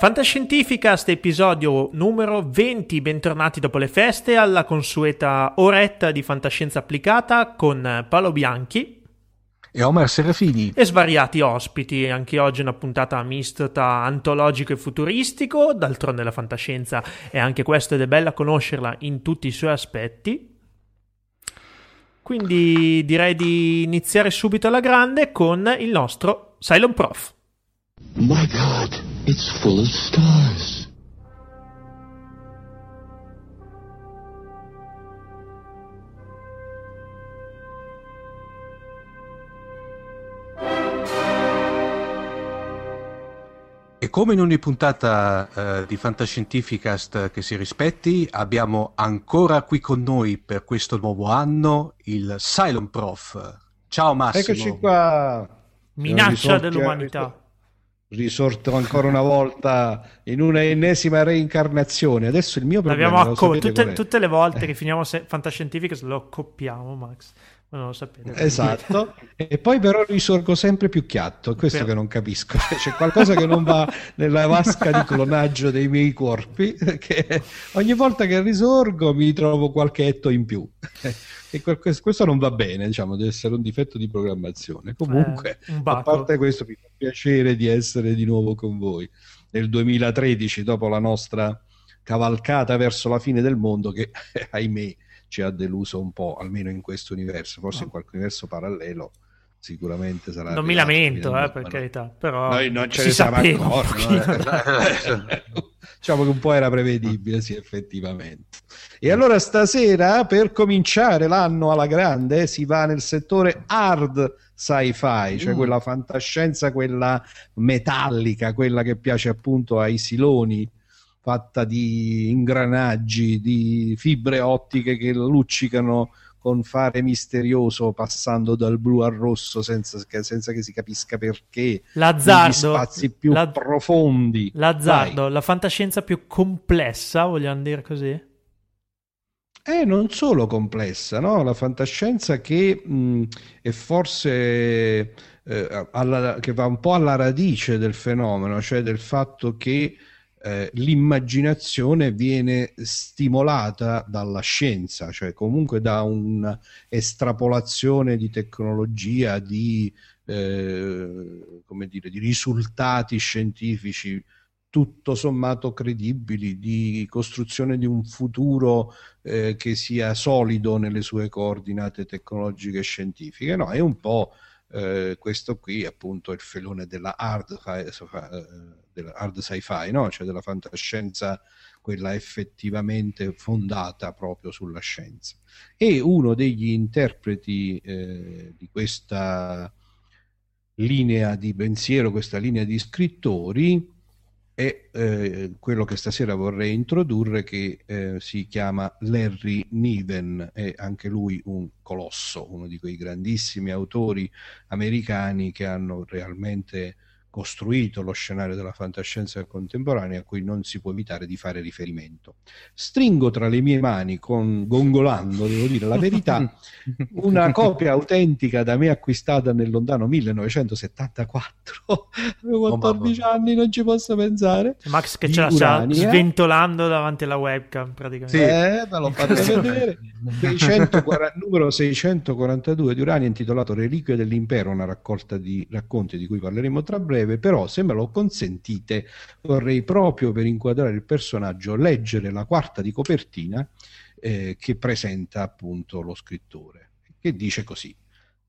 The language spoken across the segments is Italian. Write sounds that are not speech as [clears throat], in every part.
Fantascientificast, episodio numero 20, bentornati dopo le feste alla consueta oretta di fantascienza applicata con Paolo Bianchi e Omar Serafini. e svariati ospiti, anche oggi una puntata mista antologico e futuristico, d'altronde la fantascienza è anche questo ed è bella conoscerla in tutti i suoi aspetti. Quindi direi di iniziare subito alla grande con il nostro Cylon Prof. My God, it's full of stars. E come in ogni puntata eh, di Fantascientificast che si rispetti, abbiamo ancora qui con noi per questo nuovo anno il Cylon Prof. Ciao Massimo. Eccoci qua. Minaccia dell'umanità risorto ancora una volta in una ennesima reincarnazione. Adesso il mio problema L'abbiamo acco- tutte, tutte, le volte che finiamo se- fantascientifiche lo accoppiamo, Max. Ma non lo sapete. Esatto. e poi però risorgo sempre più chiatto, questo però... che non capisco. C'è qualcosa che non va nella vasca di clonaggio dei miei corpi, che ogni volta che risorgo mi trovo qualche etto in più. E questo non va bene, diciamo, deve essere un difetto di programmazione. Comunque, eh, a parte questo, mi fa piacere di essere di nuovo con voi nel 2013, dopo la nostra cavalcata verso la fine del mondo, che [laughs] ahimè ci ha deluso un po', almeno in questo universo, forse no. in qualche universo parallelo sicuramente sarà. Non mi lamento, eh, per carità, però noi non ce ne siamo accorti. Eh. [laughs] diciamo che un po' era prevedibile, sì, effettivamente. E allora stasera, per cominciare l'anno alla grande, si va nel settore hard sci-fi, cioè mm. quella fantascienza, quella metallica, quella che piace appunto ai siloni fatta di ingranaggi, di fibre ottiche che luccicano con fare misterioso passando dal blu al rosso senza che, senza che si capisca perché l'azzardo spazi più la, profondi l'azzardo Vai. la fantascienza più complessa vogliamo dire così è non solo complessa no? la fantascienza che mh, è forse eh, alla, che va un po' alla radice del fenomeno cioè del fatto che eh, l'immaginazione viene stimolata dalla scienza, cioè comunque da un'estrapolazione di tecnologia, di, eh, come dire, di risultati scientifici tutto sommato credibili, di costruzione di un futuro eh, che sia solido nelle sue coordinate tecnologiche e scientifiche. No, è un po' eh, questo qui appunto il filone della hard, della hard sci-fi, no? cioè della fantascienza, quella effettivamente fondata proprio sulla scienza. E uno degli interpreti eh, di questa linea di pensiero, questa linea di scrittori, è eh, quello che stasera vorrei introdurre che eh, si chiama Larry Niven, è anche lui un colosso, uno di quei grandissimi autori americani che hanno realmente costruito lo scenario della fantascienza contemporanea a cui non si può evitare di fare riferimento. Stringo tra le mie mani, con, gongolando, devo dire la verità, [laughs] una copia autentica da me acquistata nel lontano 1974. Avevo 14 oh, anni, non ci posso pensare. Max che ce la sta sventolando davanti alla webcam, praticamente. Sì, eh, me l'ho fatto [laughs] vedere. 640, numero 642 di Urania intitolato Reliquie dell'Impero, una raccolta di racconti di cui parleremo tra breve breve, però se me lo consentite vorrei proprio per inquadrare il personaggio leggere la quarta di copertina eh, che presenta appunto lo scrittore, che dice così.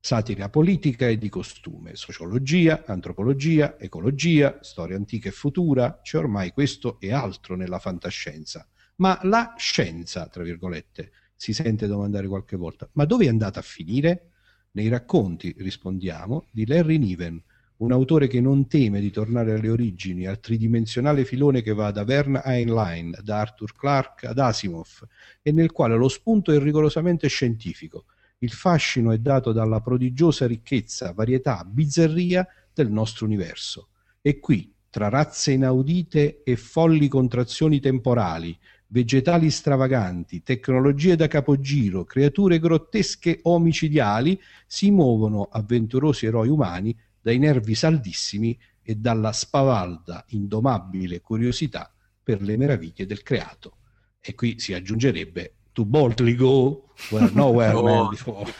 Satira politica e di costume, sociologia, antropologia, ecologia, storia antica e futura, c'è ormai questo e altro nella fantascienza. Ma la scienza, tra virgolette, si sente domandare qualche volta, ma dove è andata a finire? Nei racconti, rispondiamo, di Larry Niven, un autore che non teme di tornare alle origini, al tridimensionale filone che va da Vern Heinlein, da Arthur Clarke ad Asimov, e nel quale lo spunto è rigorosamente scientifico. Il fascino è dato dalla prodigiosa ricchezza, varietà, bizzarria del nostro universo. E qui, tra razze inaudite e folli contrazioni temporali, vegetali stravaganti, tecnologie da capogiro, creature grottesche o omicidiali, si muovono avventurosi eroi umani dai nervi saldissimi e dalla spavalda, indomabile curiosità per le meraviglie del creato. E qui si aggiungerebbe to boldly go where nowhere before.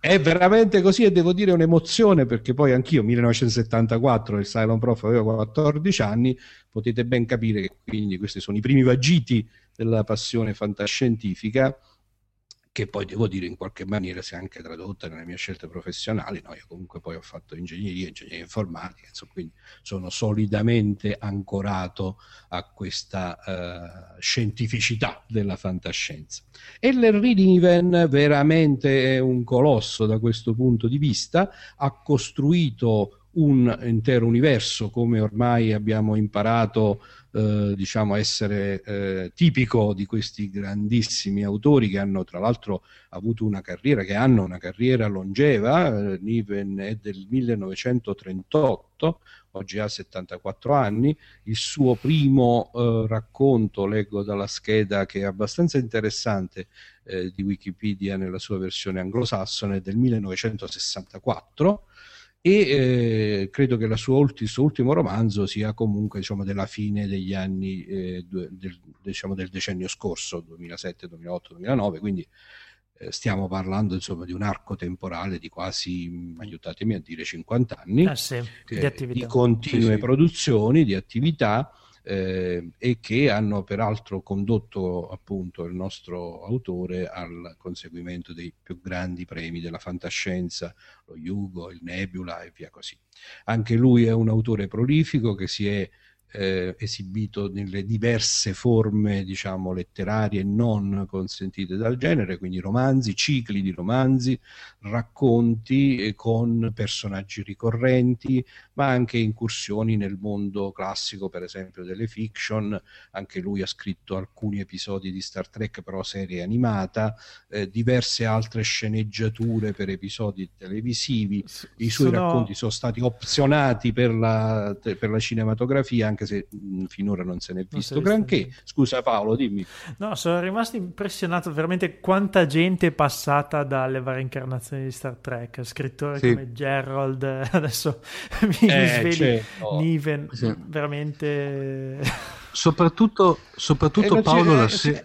è veramente così e devo dire un'emozione perché poi anch'io 1974 il Cylon Prof aveva 14 anni potete ben capire che quindi questi sono i primi vagiti della passione fantascientifica che poi devo dire in qualche maniera si è anche tradotta nelle mie scelte professionali. No? Io comunque poi ho fatto ingegneria, ingegneria informatica, insomma, quindi sono solidamente ancorato a questa uh, scientificità della fantascienza. E Larry Niven veramente è un colosso da questo punto di vista, ha costruito un intero universo come ormai abbiamo imparato eh, diciamo essere eh, tipico di questi grandissimi autori che hanno tra l'altro avuto una carriera, che hanno una carriera longeva, eh, Niven è del 1938, oggi ha 74 anni, il suo primo eh, racconto, leggo dalla scheda che è abbastanza interessante eh, di Wikipedia nella sua versione anglosassone, è del 1964 e eh, credo che sua, il suo ultimo romanzo sia comunque diciamo, della fine degli anni eh, del, diciamo, del, decennio scorso 2007, 2008, 2009 quindi eh, stiamo parlando insomma di un arco temporale di quasi aiutatemi a dire 50 anni ah, sì, di, di, continue sì, sì. produzioni di attività eh, e che hanno peraltro condotto appunto il nostro autore al conseguimento dei più grandi premi della fantascienza, lo Yugo, il Nebula e via così. Anche lui è un autore prolifico che si è eh, esibito nelle diverse forme, diciamo, letterarie non consentite dal genere, quindi romanzi, cicli di romanzi, racconti eh, con personaggi ricorrenti, ma anche incursioni nel mondo classico, per esempio delle fiction. Anche lui ha scritto alcuni episodi di Star Trek, però serie animata, eh, diverse altre sceneggiature per episodi televisivi. I suoi sono... racconti sono stati opzionati per la, per la cinematografia, anche se mh, finora non se n'è visto non granché. Visto. Scusa Paolo, dimmi. No, sono rimasto impressionato veramente quanta gente è passata dalle varie incarnazioni di Star Trek, scrittori sì. come Gerald, [laughs] adesso mi, eh, svegli certo. Niven, sì. veramente... Soprattutto, soprattutto Paolo, la, se- eh,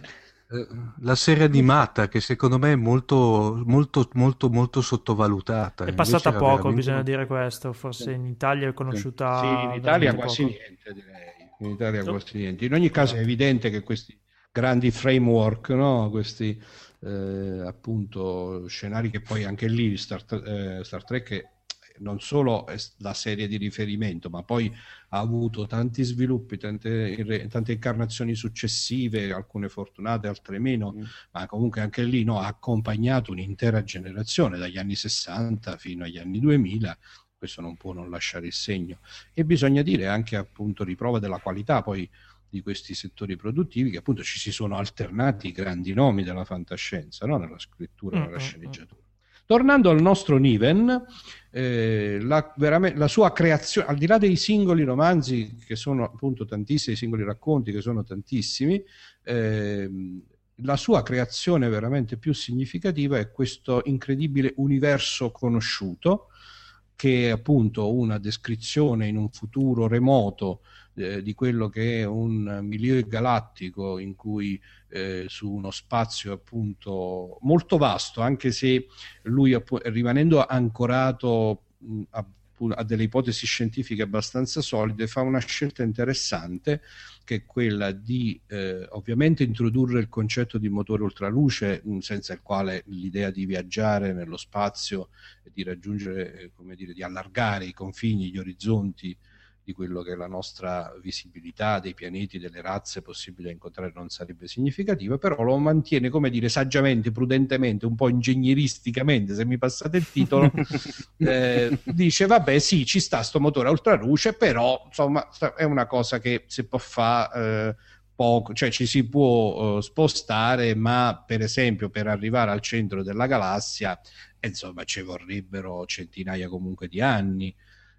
la serie animata che secondo me è molto molto molto molto sottovalutata. È passata Invece poco veramente... bisogna dire questo forse in Italia è conosciuta sì, in Italia quasi poco. niente direi. In Italia quasi niente. In ogni caso è evidente che questi grandi framework no? questi eh, appunto scenari che poi anche lì Star, eh, Star Trek non solo è la serie di riferimento, ma poi ha avuto tanti sviluppi, tante, tante incarnazioni successive, alcune fortunate, altre meno, mm. ma comunque anche lì no, ha accompagnato un'intera generazione dagli anni 60 fino agli anni 2000 questo non può non lasciare il segno e bisogna dire anche appunto riprova della qualità poi di questi settori produttivi che appunto ci si sono alternati i grandi nomi della fantascienza no? nella scrittura, nella mm, mm, sceneggiatura. Tornando al nostro Niven, eh, la, la, sua creazione, al di là dei singoli romanzi, che sono appunto tantissimi, i singoli racconti che sono tantissimi, eh, la sua creazione veramente più significativa è questo incredibile universo conosciuto, che è appunto una descrizione in un futuro remoto eh, di quello che è un milieu galattico in cui eh, su uno spazio appunto molto vasto, anche se lui rimanendo ancorato mh, a, a delle ipotesi scientifiche abbastanza solide, fa una scelta interessante che è quella di eh, ovviamente introdurre il concetto di motore ultraluce, senza il quale l'idea di viaggiare nello spazio e di raggiungere, eh, come dire, di allargare i confini, gli orizzonti di quello che la nostra visibilità dei pianeti, delle razze possibili da incontrare non sarebbe significativa, però lo mantiene, come dire, saggiamente, prudentemente, un po' ingegneristicamente, se mi passate il titolo, [laughs] eh, dice vabbè sì, ci sta sto motore a ultraluce, però insomma è una cosa che si può fare... Eh, poco, cioè ci si può uh, spostare, ma per esempio per arrivare al centro della galassia, insomma, ci vorrebbero centinaia comunque di anni.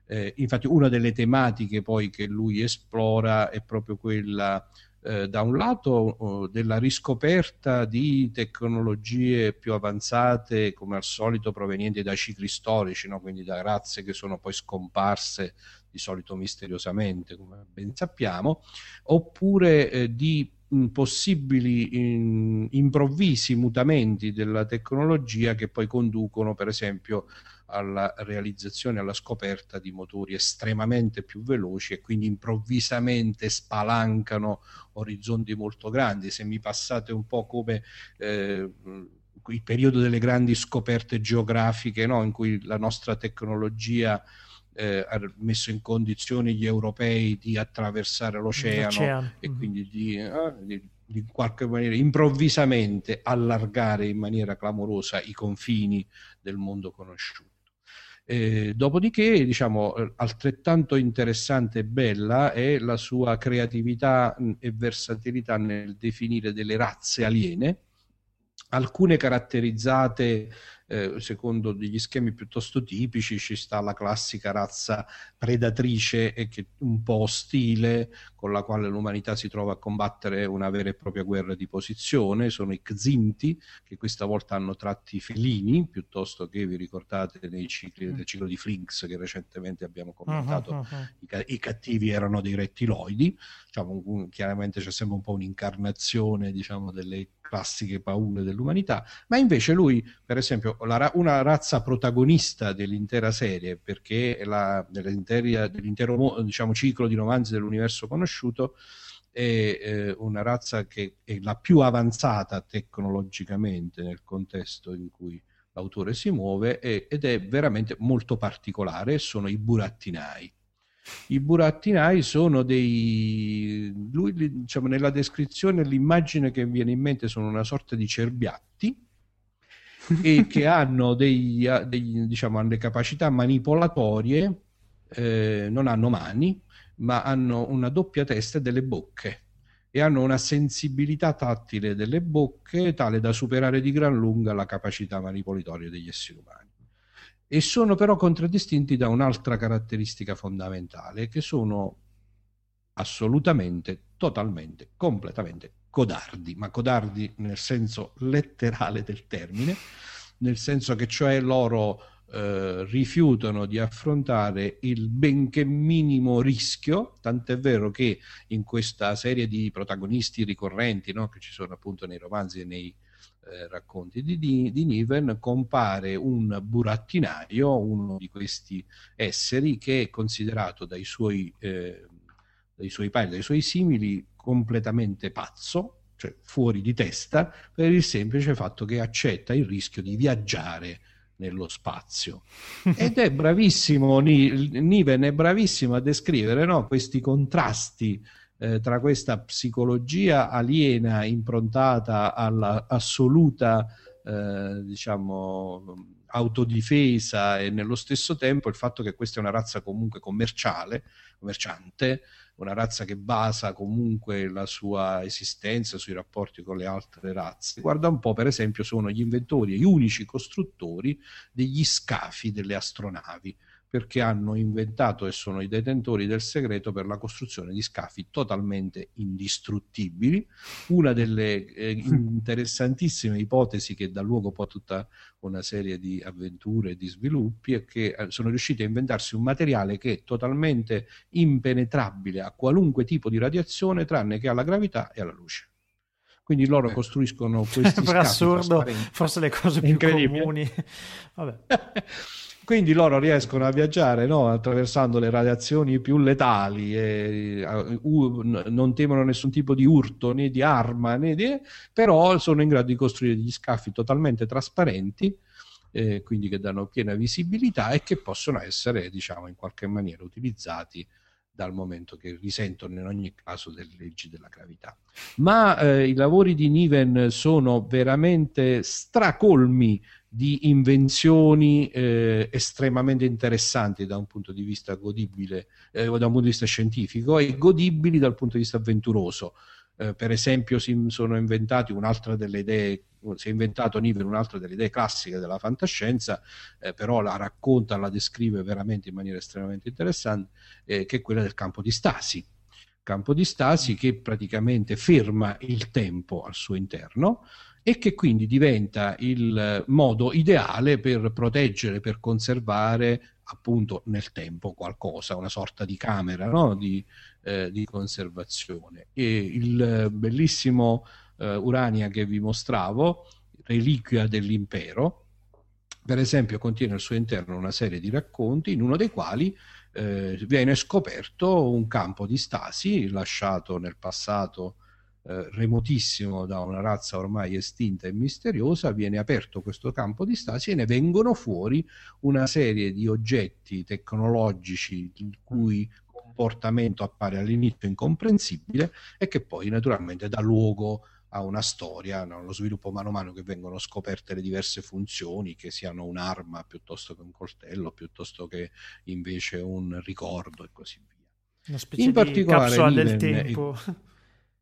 Eh, infatti una delle tematiche poi che lui esplora è proprio quella eh, da un lato della riscoperta di tecnologie più avanzate come al solito provenienti da cicli storici, no? quindi da razze che sono poi scomparse di solito misteriosamente come ben sappiamo, oppure eh, di mh, possibili in, improvvisi mutamenti della tecnologia che poi conducono per esempio alla realizzazione, alla scoperta di motori estremamente più veloci e quindi improvvisamente spalancano orizzonti molto grandi. Se mi passate un po' come eh, il periodo delle grandi scoperte geografiche, no? in cui la nostra tecnologia eh, ha messo in condizioni gli europei di attraversare l'oceano, l'oceano. e mm-hmm. quindi di, eh, di di qualche maniera improvvisamente allargare in maniera clamorosa i confini del mondo conosciuto. Eh, dopodiché, diciamo, altrettanto interessante e bella è la sua creatività e versatilità nel definire delle razze aliene, alcune caratterizzate eh, secondo degli schemi piuttosto tipici ci sta la classica razza predatrice e che un po' ostile con la quale l'umanità si trova a combattere una vera e propria guerra di posizione sono i Xinti che questa volta hanno tratti felini piuttosto che vi ricordate nei cicli, nel ciclo di Flinks che recentemente abbiamo commentato uh-huh, uh-huh. I, i, cattivi erano dei rettiloidi diciamo, un, chiaramente c'è sempre un po' un'incarnazione diciamo delle classiche paure dell'umanità, ma invece lui, per esempio, la, una razza protagonista dell'intera serie, perché la, dell'intero diciamo, ciclo di romanzi dell'universo conosciuto, è eh, una razza che è la più avanzata tecnologicamente nel contesto in cui l'autore si muove e, ed è veramente molto particolare, sono i burattinai. I burattinai sono dei... Lui, diciamo, nella descrizione l'immagine che viene in mente sono una sorta di cerbiatti e [laughs] che hanno dei, dei, diciamo, hanno le capacità manipolatorie, eh, non hanno mani, ma hanno una doppia testa e delle bocche. E hanno una sensibilità tattile delle bocche tale da superare di gran lunga la capacità manipolatoria degli esseri umani e sono però contraddistinti da un'altra caratteristica fondamentale, che sono assolutamente, totalmente, completamente codardi, ma codardi nel senso letterale del termine, nel senso che cioè loro eh, rifiutano di affrontare il benché minimo rischio, tant'è vero che in questa serie di protagonisti ricorrenti no, che ci sono appunto nei romanzi e nei eh, racconti di, di, di, Niven compare un burattinaio, uno di questi esseri che è considerato dai suoi, eh, dai suoi pari, dai suoi simili completamente pazzo, cioè fuori di testa, per il semplice fatto che accetta il rischio di viaggiare nello spazio. [laughs] Ed è bravissimo, Niven è bravissimo a descrivere no, questi contrasti eh, tra questa psicologia aliena improntata all'assoluta, eh, diciamo, autodifesa e nello stesso tempo il fatto che questa è una razza comunque commerciale, commerciante, una razza che basa comunque la sua esistenza sui rapporti con le altre razze. Guarda un po', per esempio, sono gli inventori e gli unici costruttori degli scafi delle astronavi perché hanno inventato e sono i detentori del segreto per la costruzione di scafi totalmente indistruttibili. Una delle eh, interessantissime ipotesi che dà luogo poi a tutta una serie di avventure e di sviluppi è che eh, sono riusciti a inventarsi un materiale che è totalmente impenetrabile a qualunque tipo di radiazione tranne che alla gravità e alla luce quindi loro eh. costruiscono questi [laughs] per assurdo forse le cose più comuni [laughs] Vabbè. [laughs] Quindi loro riescono a viaggiare no? attraversando le radiazioni più letali, e, uh, non temono nessun tipo di urto né di arma, né di... però sono in grado di costruire degli scaffi totalmente trasparenti, eh, quindi che danno piena visibilità e che possono essere, diciamo, in qualche maniera utilizzati dal momento che risentono in ogni caso delle leggi della gravità. Ma eh, i lavori di Niven sono veramente stracolmi di invenzioni eh, estremamente interessanti da un punto di vista godibile, eh, da un punto di vista scientifico e godibili dal punto di vista avventuroso. Eh, per esempio si sono inventati un'altra delle idee, si è inventato Niven un'altra delle idee classiche della fantascienza, eh, però la racconta, la descrive veramente in maniera estremamente interessante, eh, che è quella del campo di stasi campo di stasi che praticamente ferma il tempo al suo interno e che quindi diventa il modo ideale per proteggere, per conservare appunto nel tempo qualcosa, una sorta di camera no? di, eh, di, conservazione. E il bellissimo eh, Urania che vi mostravo, Reliquia dell'impero, per esempio contiene al suo interno una serie di racconti in uno dei quali eh, viene scoperto un campo di stasi lasciato nel passato eh, remotissimo da una razza ormai estinta e misteriosa, viene aperto questo campo di stasi e ne vengono fuori una serie di oggetti tecnologici il cui comportamento appare all'inizio incomprensibile e che poi naturalmente dà luogo a una storia, lo sviluppo mano a mano che vengono scoperte le diverse funzioni, che siano un'arma piuttosto che un coltello, piuttosto che invece un ricordo e così via. Una specie In di capsula del tempo.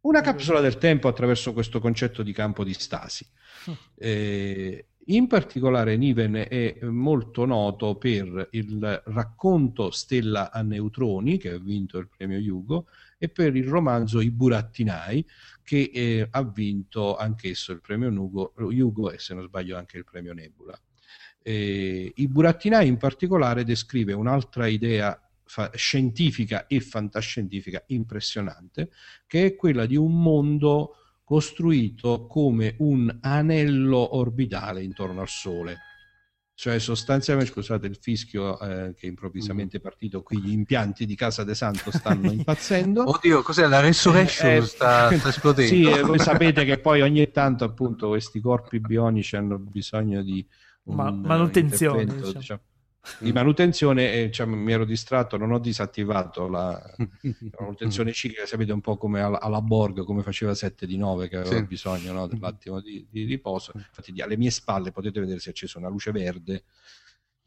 Una capsula del tempo attraverso questo concetto di campo di stasi. Eh, in particolare Niven è molto noto per il racconto Stella a neutroni, che ha vinto il premio Hugo, e per il romanzo I burattinai, che eh, ha vinto anch'esso il premio Hugo, e se non sbaglio anche il premio Nebula. Eh, I burattinai in particolare descrive un'altra idea scientifica e fantascientifica impressionante, che è quella di un mondo costruito come un anello orbitale intorno al Sole. Cioè sostanzialmente, scusate il fischio eh, che improvvisamente è partito qui, gli impianti di Casa De Santo stanno [laughs] impazzendo. Oddio, cos'è la resurrection? Eh, sta, [laughs] sta esplodendo. sì, voi sapete che poi ogni tanto appunto questi corpi bionici hanno bisogno di Ma, manutenzione. Diciamo. Diciamo, di mm. manutenzione cioè, mi ero distratto, non ho disattivato la, la [laughs] manutenzione ciclica, sapete un po' come alla, alla, Borg, come faceva 7 di 9 che aveva sì. bisogno no, dell'attimo di, di, riposo. Infatti alle mie spalle potete vedere se è accesa una luce verde.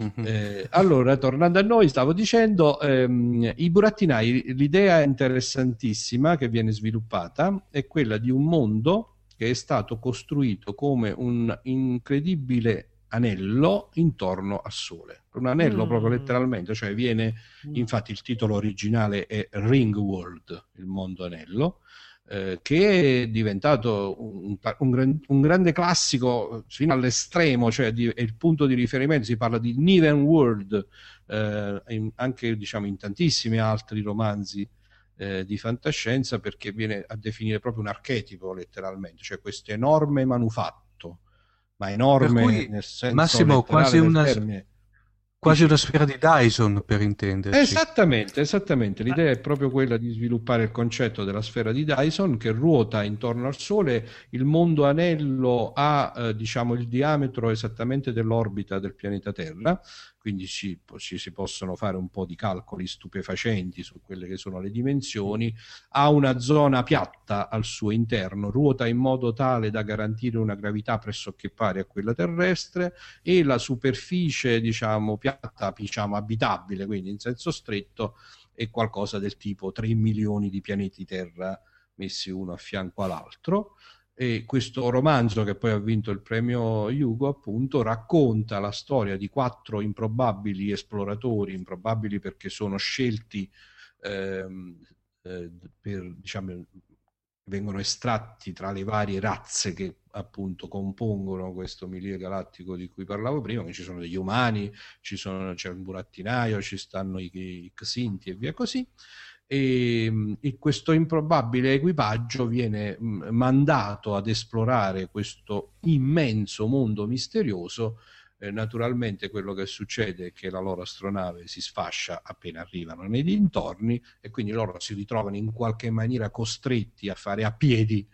Mm-hmm. Eh, allora, tornando a noi, stavo dicendo, ehm, i burattinai, l'idea interessantissima che viene sviluppata è quella di un mondo che è stato costruito come un incredibile anello intorno al Sole. Un anello mm. proprio letteralmente, cioè viene, mm. infatti il titolo originale è Ring World, il mondo anello, eh, che è diventato un, un, un, grande classico fino all'estremo, cioè di, è il punto di riferimento, si parla di Niven World, eh, in, anche diciamo in tantissimi altri romanzi eh, di fantascienza perché viene a definire proprio un archetipo letteralmente, cioè questo enorme manufatto ma enorme cui, nel senso Massimo, quasi una, Quasi una sfera di Dyson per intenderci. Esattamente, esattamente. L'idea è proprio quella di sviluppare il concetto della sfera di Dyson che ruota intorno al Sole. Il mondo anello ha eh, diciamo, il diametro esattamente dell'orbita del pianeta Terra, quindi ci, ci, si possono fare un po' di calcoli stupefacenti su quelle che sono le dimensioni, ha una zona piatta al suo interno, ruota in modo tale da garantire una gravità pressoché pari a quella terrestre e la superficie, diciamo, piatta, diciamo, abitabile, quindi in senso stretto, è qualcosa del tipo 3 milioni di pianeti Terra messi uno a fianco all'altro e questo romanzo che poi ha vinto il premio Hugo appunto racconta la storia di quattro improbabili esploratori improbabili perché sono scelti ehm, eh, per diciamo vengono estratti tra le varie razze che appunto compongono questo milieu galattico di cui parlavo prima, che ci sono degli umani, ci sono, c'è un burattinaio, ci stanno i, i Xinti e via così, e, e, questo improbabile equipaggio viene mandato ad esplorare questo immenso mondo misterioso. Eh, naturalmente quello che succede è che la loro astronave si sfascia appena arrivano nei dintorni e quindi loro si ritrovano in qualche maniera costretti a fare a piedi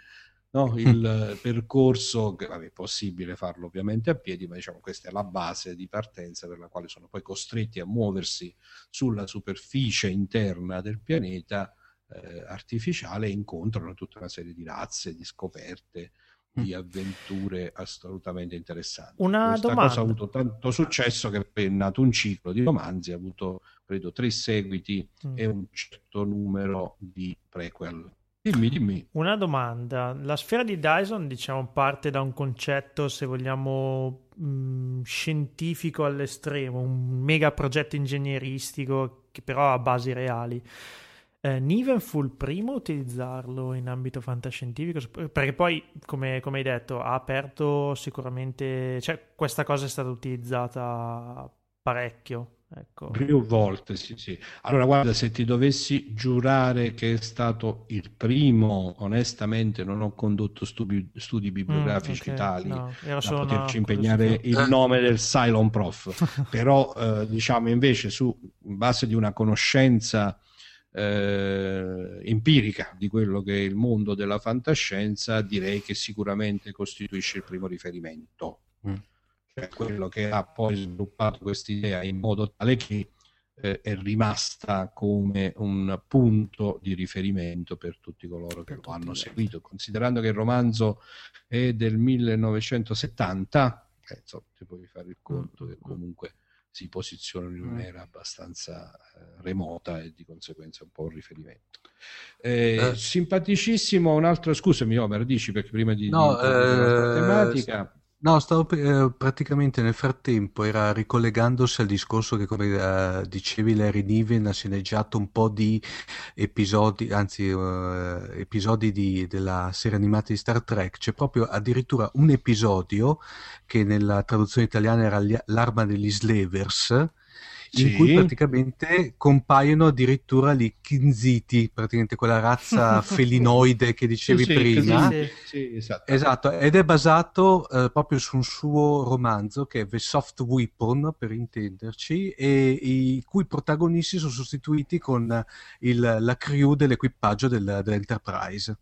no? [laughs] il percorso, che vabbè, è possibile farlo ovviamente a piedi, ma diciamo questa è la base di partenza per la quale sono poi costretti a muoversi sulla superficie interna del pianeta eh, artificiale e incontrano tutta una serie di razze, di scoperte, di mm. avventure assolutamente interessanti. Una Questa domanda. cosa ha avuto tanto successo che è nato un ciclo di romanzi, ha avuto credo tre seguiti mm. e un certo numero di prequel. Dimmi, dimmi. Una domanda. La sfera di Dyson, diciamo, parte da un concetto, se vogliamo, mh, mm, scientifico all'estremo, un mega progetto ingegneristico che però ha basi reali. Eh, Niven fu il primo a utilizzarlo in ambito fantascientifico, perché poi, come, come hai detto, ha aperto sicuramente, cioè questa cosa è stata utilizzata parecchio Ecco. Più volte, sì, sì. Allora, guarda, se ti dovessi giurare che è stato il primo, onestamente non ho condotto studi, studi mm, bibliografici mm, okay. tali no, da poterci impegnare il nome del Cylon Prof. [laughs] Però, eh, diciamo, invece, su base di una conoscenza eh, empirica di quello che è il mondo della fantascienza, direi che sicuramente costituisce il primo riferimento. Mm cioè quello che ha poi sviluppato questa idea in modo tale che eh, è rimasta come un punto di riferimento per tutti coloro che lo hanno seguito, considerando che il romanzo è del 1970, eh, insomma, ti puoi fare il conto che comunque si posiziona in un'era mm. abbastanza eh, remota e di conseguenza un po' un riferimento. Eh, eh. Simpaticissimo, un altro, scusami Omer, dici perché prima di, no, di eh, tematica No, stavo eh, praticamente nel frattempo, era ricollegandosi al discorso che, come eh, dicevi, Larry Niven ha sceneggiato un po' di episodi, anzi, eh, episodi di- della serie animata di Star Trek. C'è proprio addirittura un episodio che nella traduzione italiana era L'arma degli Slavers, in sì. cui praticamente compaiono addirittura gli Kinziti, praticamente quella razza [laughs] felinoide che dicevi sì, prima. Sì, esatto. esatto. ed è basato eh, proprio su un suo romanzo che è The Soft Weapon, per intenderci, e i cui protagonisti sono sostituiti con il, la crew dell'equipaggio del, dell'Enterprise.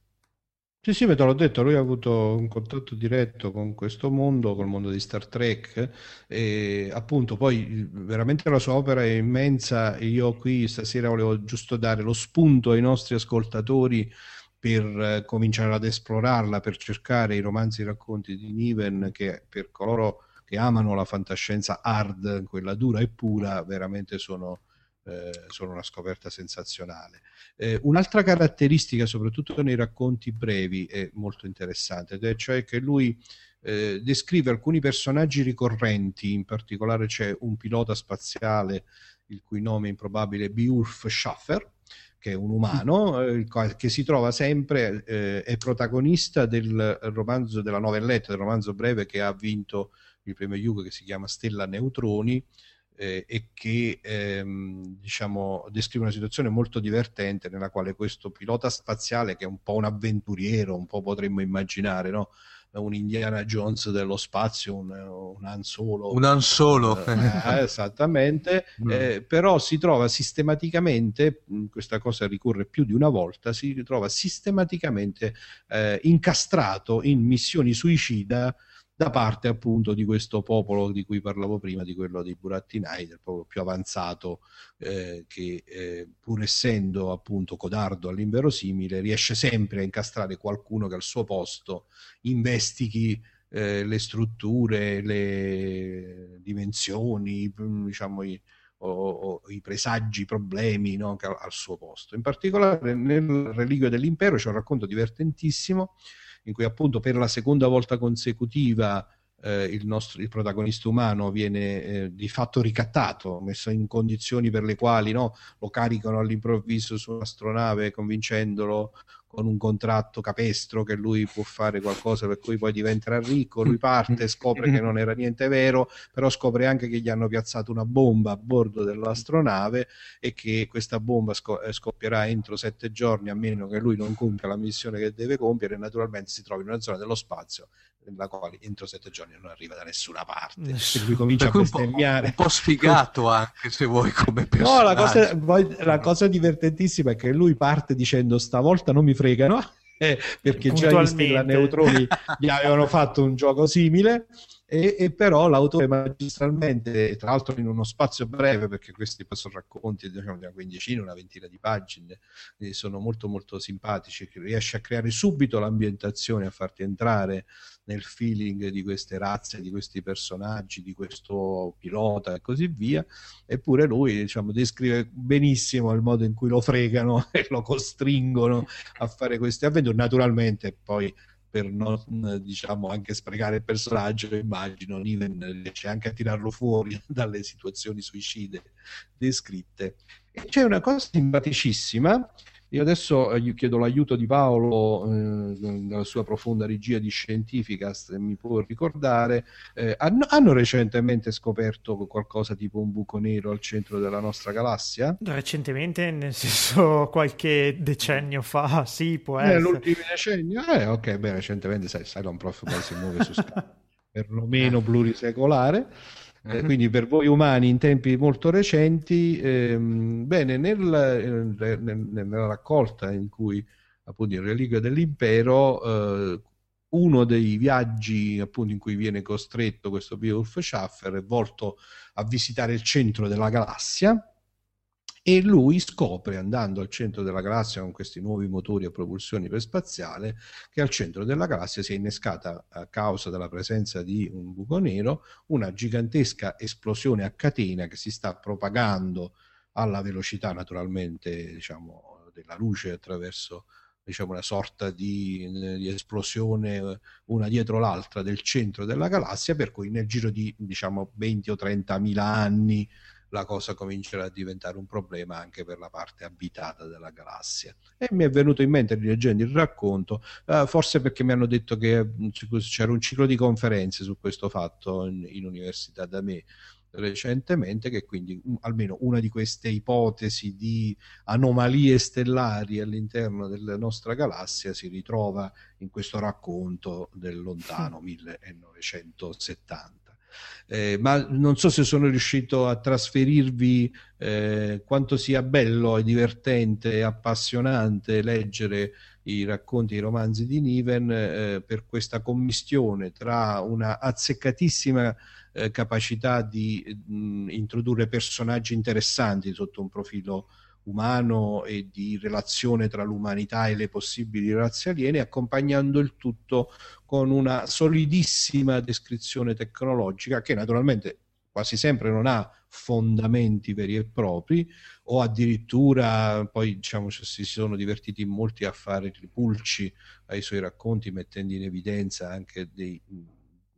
Sì, sì, te l'ho detto, lui ha avuto un contatto diretto con questo mondo, col mondo di Star Trek e appunto poi veramente la sua opera è immensa io qui stasera volevo giusto dare lo spunto ai nostri ascoltatori per eh, cominciare ad esplorarla, per cercare i romanzi e i racconti di Niven che per coloro che amano la fantascienza hard, quella dura e pura, veramente sono eh, sono una scoperta sensazionale. Eh, un'altra caratteristica, soprattutto nei racconti brevi, è molto interessante, cioè che lui eh, descrive alcuni personaggi ricorrenti, in particolare c'è un pilota spaziale il cui nome è improbabile Beowulf Schaffer, che è un umano, eh, che si trova sempre, eh, è protagonista del romanzo, della novelletta, del romanzo breve che ha vinto il premio Hugo che si chiama Stella Neutroni, eh, e che ehm, diciamo, descrive una situazione molto divertente nella quale questo pilota spaziale, che è un po' un avventuriero, un po' potremmo immaginare, no? un Indiana Jones dello spazio, un, un Han Solo. Un Han Solo. Eh, esattamente, [laughs] mm. eh, però si trova sistematicamente, questa cosa ricorre più di una volta, si trova sistematicamente eh, incastrato in missioni suicida da parte appunto di questo popolo di cui parlavo prima, di quello dei burattinai, del popolo più avanzato eh, che eh, pur essendo appunto codardo all'inverosimile riesce sempre a incastrare qualcuno che al suo posto investighi eh, le strutture, le dimensioni, diciamo i, o, o, i presagi, i problemi no, al, al suo posto. In particolare nel Reliquio dell'impero c'è un racconto divertentissimo in cui appunto per la seconda volta consecutiva eh, il, nostro, il protagonista umano viene eh, di fatto ricattato, messo in condizioni per le quali no, lo caricano all'improvviso su un'astronave convincendolo con un contratto capestro che lui può fare qualcosa per cui poi diventerà ricco, lui parte, scopre che non era niente vero, però scopre anche che gli hanno piazzato una bomba a bordo dell'astronave e che questa bomba eh, scoppierà entro sette giorni a meno che lui non compia la missione che deve compiere e naturalmente si trova in una zona dello spazio nella quale entro sette giorni non arriva da nessuna parte. Per cui comincia per a bestemmiare. Un po', un po' sfigato anche se vuoi come personaggio. No, la cosa, poi, la cosa divertentissima è che lui parte dicendo stavolta non mi fregano, [laughs] eh, perché già gli Stella Neutroni gli avevano fatto un gioco simile. E, e, però l'autore magistralmente, tra l'altro in uno spazio breve, perché questi sono racconti diciamo, di una quindicina, una ventina di pagine, sono molto molto simpatici, riesce a creare subito l'ambientazione, a farti entrare nel feeling di queste razze, di questi personaggi, di questo pilota e così via, eppure lui diciamo, descrive benissimo il modo in cui lo fregano [laughs] e lo costringono a fare queste avventure. Naturalmente poi per non diciamo anche sprecare il personaggio immagino Niven riesce anche a tirarlo fuori [laughs] dalle situazioni suicide descritte. E c'è una cosa simpaticissima io adesso eh, gli chiedo l'aiuto di Paolo eh, nella sua profonda regia di scientifica, se mi può ricordare. Eh, hanno, hanno, recentemente scoperto qualcosa tipo un buco nero al centro della nostra galassia? Recentemente, nel senso [laughs] qualche decennio fa, sì, può essere. Nell'ultimo decennio? Eh, ok, beh, recentemente sai, Silent Prof poi si muove su [laughs] scala perlomeno plurisecolare. Eh, quindi per voi umani in tempi molto recenti, ehm, bene, nel, eh, nel, nella raccolta in cui appunto il Reliquio dell'impero, eh, uno dei viaggi appunto in cui viene costretto questo Beowulf Schaffer è volto a visitare il centro della galassia e lui scopre, andando al centro della galassia con questi nuovi motori a propulsione iperspaziale, che al centro della galassia si è innescata, a causa della presenza di un buco nero, una gigantesca esplosione a catena che si sta propagando alla velocità naturalmente diciamo, della luce attraverso diciamo, una sorta di, di, esplosione una dietro l'altra del centro della galassia, per cui nel giro di diciamo, 20 o 30 mila anni la cosa comincerà a diventare un problema anche per la parte abitata della galassia. E mi è venuto in mente, rileggendo il racconto, eh, forse perché mi hanno detto che mm, c'era un ciclo di conferenze su questo fatto in, in università da me recentemente, che quindi um, almeno una di queste ipotesi di anomalie stellari all'interno della nostra galassia si ritrova in questo racconto del lontano [laughs] 1970. Eh, ma non so se sono riuscito a trasferirvi eh, quanto sia bello e divertente e appassionante leggere i racconti, i romanzi di Niven eh, per questa commistione tra una azzeccatissima eh, capacità di mh, introdurre personaggi interessanti sotto un profilo umano e di relazione tra l'umanità e le possibili razze aliene, accompagnando il tutto con una solidissima descrizione tecnologica che naturalmente quasi sempre non ha fondamenti veri e propri o addirittura poi diciamo si sono divertiti molti a fare pulci ai suoi racconti mettendo in evidenza anche dei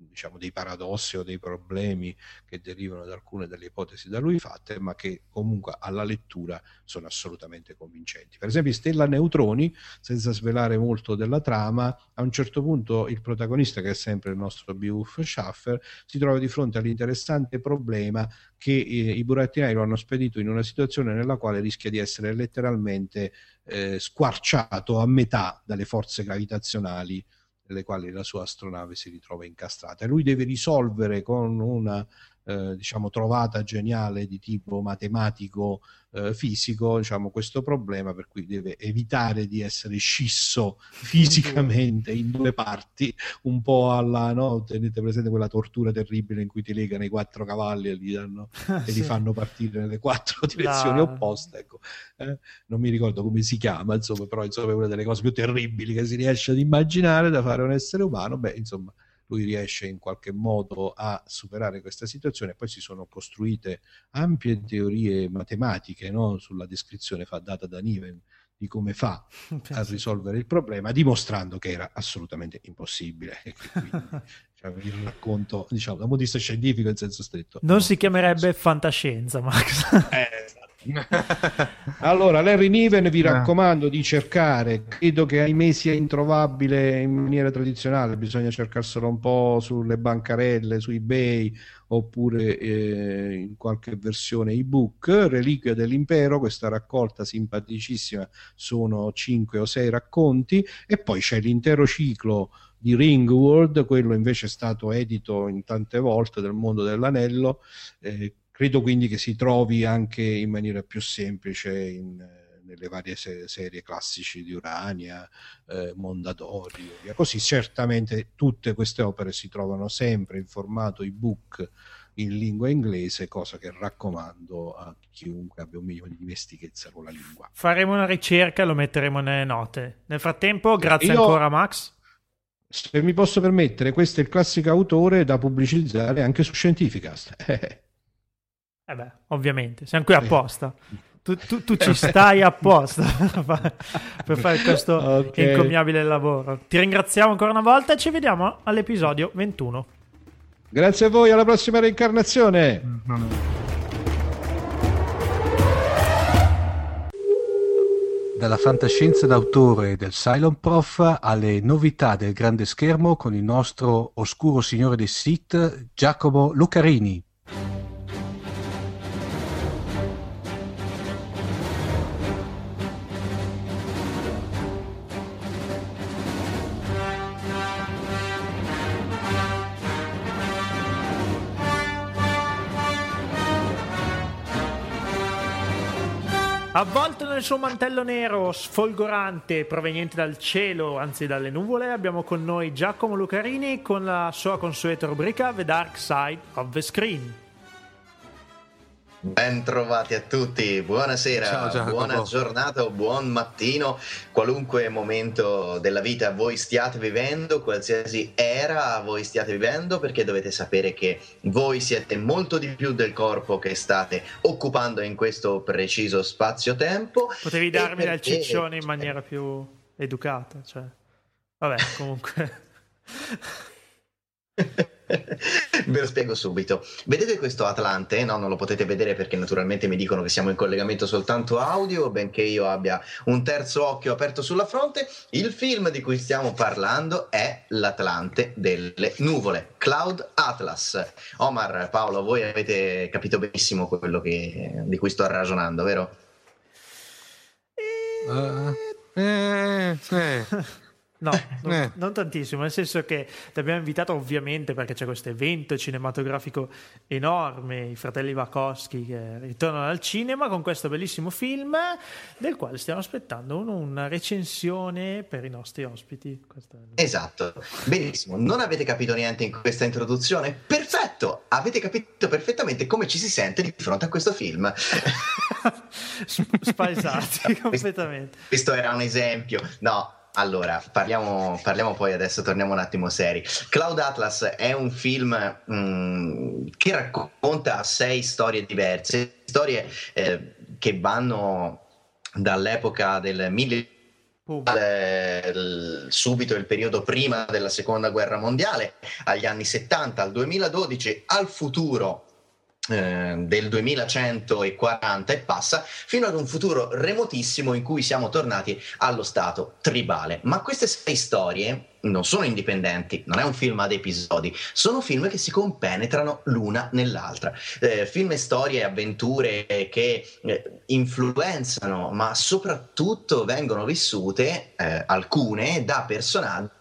diciamo, dei paradossi o dei problemi che derivano da alcune delle ipotesi da lui fatte, ma che comunque alla lettura sono assolutamente convincenti. Per esempio, Stella Neutroni, senza svelare molto della trama, a un certo punto il protagonista, che è sempre il nostro Beowulf Schaffer, si trova di fronte all'interessante problema che eh, i burattinai lo hanno spedito in una situazione nella quale rischia di essere letteralmente eh, squarciato a metà dalle forze gravitazionali nelle quali la sua astronave si ritrova incastrata. E lui deve risolvere con una eh, diciamo, trovata geniale di tipo matematico eh, fisico diciamo, questo problema per cui deve evitare di essere scisso [laughs] fisicamente in due parti un po' alla no? tenete presente quella tortura terribile in cui ti legano i quattro cavalli e li, danno, [laughs] e sì. li fanno partire nelle quattro direzioni La... opposte ecco. eh? non mi ricordo come si chiama insomma, però insomma, è una delle cose più terribili che si riesce ad immaginare da fare un essere umano beh insomma lui riesce in qualche modo a superare questa situazione. Poi si sono costruite ampie teorie matematiche no? sulla descrizione data da Niven di come fa [laughs] a risolvere il problema, dimostrando che era assolutamente impossibile. Quindi, [laughs] cioè, il racconto, diciamo, da un punto di vista scientifico in senso stretto. Non si chiamerebbe fantascienza, Max. eh, [laughs] allora, Larry Niven vi raccomando di cercare, credo che ahimè sia introvabile in maniera tradizionale, bisogna cercarselo un po' sulle bancarelle, su eBay oppure eh, in qualche versione ebook, Reliquia dell'Impero, questa raccolta simpaticissima, sono 5 o 6 racconti. E poi c'è l'intero ciclo di Ringworld, quello invece è stato edito in tante volte del mondo dell'anello, eh, Credo quindi che si trovi anche in maniera più semplice in, nelle varie se- serie classici di Urania, eh, Mondadori, via così. Certamente tutte queste opere si trovano sempre in formato ebook in lingua inglese, cosa che raccomando a chiunque abbia un minimo di dimestichezza con la lingua. Faremo una ricerca e lo metteremo nelle note. Nel frattempo, grazie Io... ancora Max se mi posso permettere, questo è il classico autore da pubblicizzare anche su Scientificast. [laughs] Eh beh, ovviamente, siamo qui apposta. Tu, tu, tu ci stai apposta [laughs] per fare questo okay. incommiabile lavoro. Ti ringraziamo ancora una volta e ci vediamo all'episodio 21. Grazie a voi, alla prossima reincarnazione. Dalla fantascienza d'autore del Cylon Prof alle novità del grande schermo con il nostro oscuro signore dei Sith, Giacomo Lucarini. Avvolto nel suo mantello nero sfolgorante proveniente dal cielo, anzi dalle nuvole, abbiamo con noi Giacomo Lucarini con la sua consueta rubrica The Dark Side of the Screen. Ben trovati a tutti, buonasera, Ciao, buona giornata o buon mattino, qualunque momento della vita voi stiate vivendo, qualsiasi era voi stiate vivendo, perché dovete sapere che voi siete molto di più del corpo che state occupando in questo preciso spazio-tempo. Potevi darmi perché... ciccione in maniera più educata, cioè... Vabbè, comunque... [laughs] [laughs] Ve lo spiego subito. Vedete questo Atlante? No, non lo potete vedere perché naturalmente mi dicono che siamo in collegamento soltanto audio, benché io abbia un terzo occhio aperto sulla fronte. Il film di cui stiamo parlando è L'Atlante delle nuvole, Cloud Atlas. Omar, Paolo, voi avete capito benissimo quello che, di cui sto ragionando, vero? Uh, eh, eh. No, [laughs] non, eh. non, tantissimo, nel senso che ti abbiamo invitato ovviamente perché c'è questo evento cinematografico enorme, i fratelli Wachowski che ritornano al cinema con questo bellissimo film del quale stiamo aspettando uno, una recensione per i nostri ospiti. Esatto, benissimo, non avete capito niente in questa introduzione? Perfetto, avete capito perfettamente come ci si sente di fronte a questo film. [laughs] Spaesati [laughs] completamente. Questo era un esempio, no allora, parliamo, parliamo, poi adesso, torniamo un attimo seri. Cloud Atlas è un film mh, mm, che racconta sei storie diverse, storie eh, che vanno dall'epoca del mille uh. subito il periodo prima della seconda guerra mondiale agli anni 70 al 2012 al futuro eh, del 2140 e passa fino ad un futuro remotissimo in cui siamo tornati allo stato tribale. Ma queste sei storie non sono indipendenti, non è un film ad episodi, sono film che si compenetrano l'una nell'altra. Eh, film e storie e avventure che eh, influenzano, ma soprattutto vengono vissute, eh, alcune, da personaggi